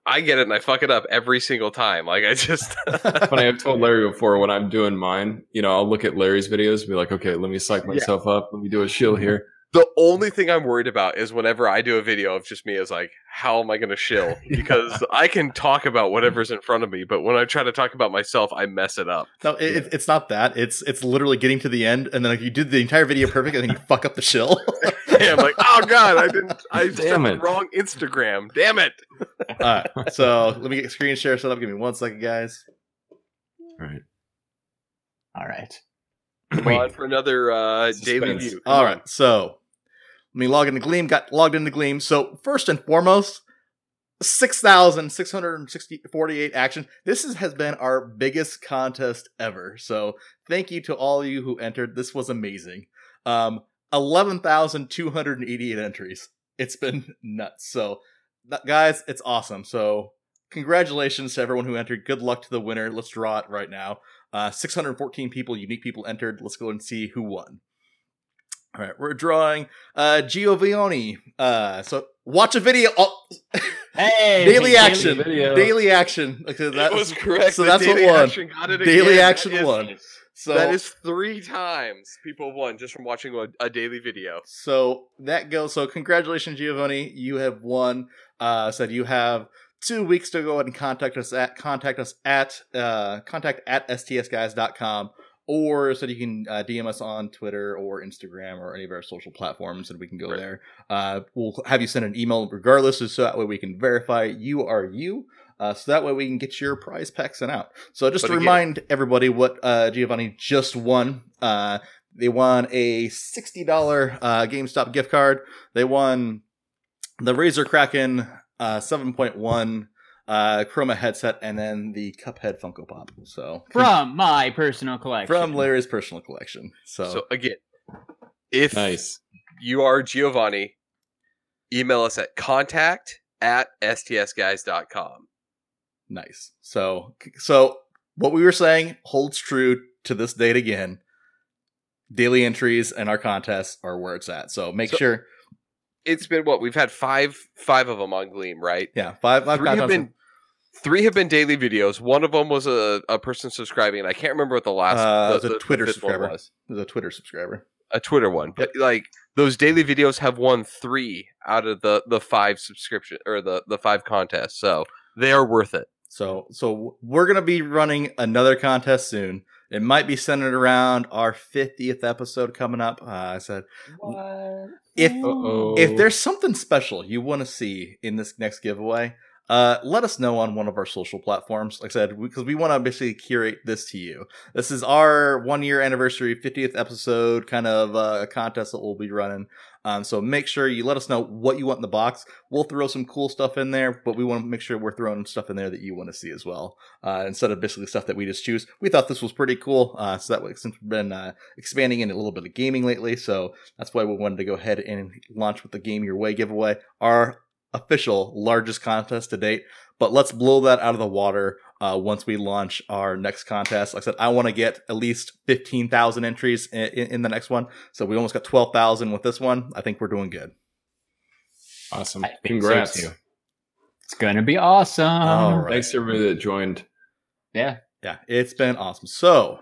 I get it and I fuck it up every single time. Like I just, Funny, I've told Larry before when I'm doing mine, you know, I'll look at Larry's videos and be like, okay, let me psych myself up. Let me do a shield mhm. here. the only thing I'm worried about is whenever I do a video of just me, is like, how am I going to shill? Because I can talk about whatever's in front of me, but when I try to talk about myself, I mess it up. No, it, it- it's not that. It's it's literally getting to the end, and then like, you did the entire video perfect, and then you fuck up the shill. I'm like, oh god, I didn't. I Damn it. wrong Instagram. Damn it. All right. So let me get screen share set up. Give me one second, guys. All right. All right. Come on for another uh, daily Suspense. view. All right. So let me log into Gleam. Got logged into Gleam. So first and foremost, 6,648 action. This is, has been our biggest contest ever. So thank you to all of you who entered. This was amazing. Um, 11,288 entries. It's been nuts. So that, guys, it's awesome. So congratulations to everyone who entered. Good luck to the winner. Let's draw it right now. Uh, 614 people, unique people entered. Let's go and see who won. All right, we're drawing uh Giovanni. Uh, so watch a video. Oh, Hey, daily action. video. Daily action. Okay, that It was correct. So The that's what daily won. Action got Daily again. action That is- won. So that is three times people have won just from watching a, a daily video. So that goes. So congratulations, Giovanni. You have won. Uh, said you have two weeks to go ahead and contact us at contact us at uh, contact at stsguys.com or so you can uh, DM us on Twitter or Instagram or any of our social platforms, and we can go Right. there. Uh, we'll have you send an email regardless, so that way we can verify you are you. Uh, so that way we can get your prize pack sent out. So just But to again- remind everybody what uh, Giovanni just won. Uh, they won a sixty dollar uh, GameStop gift card. They won the Razer Kraken uh, seven point one uh, Chroma headset, and then the Cuphead Funko Pop. So from my personal collection. from Larry's personal collection. So, So again, if Nice. you are Giovanni, email us at contact at stsguys.com. nice. So so what we were saying holds true to this date again. Daily entries and our contests are where it's at. So make So- sure, It's been what we've had five five of them on Gleam, right? yeah, five five three have been three have been daily videos. One of them was a, a person subscribing, and I can't remember what the last Uh, the, was a the- the Twitter one subscriber. was. There's a Twitter subscriber. A Twitter one, but like those daily videos have won three out of the the five subscription or the the five contests, so they are worth it. So so we're gonna be running another contest soon. It might be centered around our 50th episode coming up. Uh, I said if Uh-oh. if there's something special you want to see in this next giveaway, uh, let us know on one of our social platforms. Like I said, because we, want to basically curate this to you. This is our one year anniversary, 50th episode kind of uh, contest that we'll be running. Um, so make sure you let us know what you want in the box. We'll throw some cool stuff in there, but we want to make sure we're throwing stuff in there that you want to see as well. Uh, instead of basically stuff that we just choose. We thought this was pretty cool. Uh, so that way, since we've been uh, expanding into a little bit of gaming lately, so that's why we wanted to go ahead and launch with the Game Your Way giveaway, our official largest contest to date. But let's blow that out of the water uh, once we launch our next contest. Like I said, I want to get at least 15,000 entries in, in, in the next one. So we almost got 12,000 with this one. I think we're doing good. Awesome. I think so, Congrats. It's gonna be awesome. All right. Thanks everybody that joined. Yeah. Yeah, it's been awesome. So,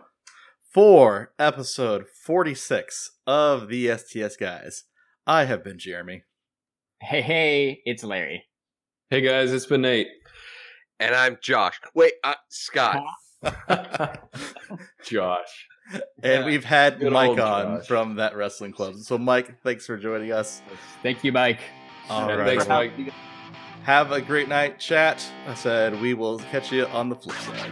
for episode 46 of the STS Guys, I have been Jeremy. Hey, hey, it's Larry. Hey guys, it's been Nate. And I'm Josh. Wait, uh, Scott. Josh. And we've had Good Mike on Josh. from that wrestling club. So, Mike, thanks for joining us. Thank you, Mike. All And right. thanks, Mike. have a great night, chat. I said we will catch you on the flip side.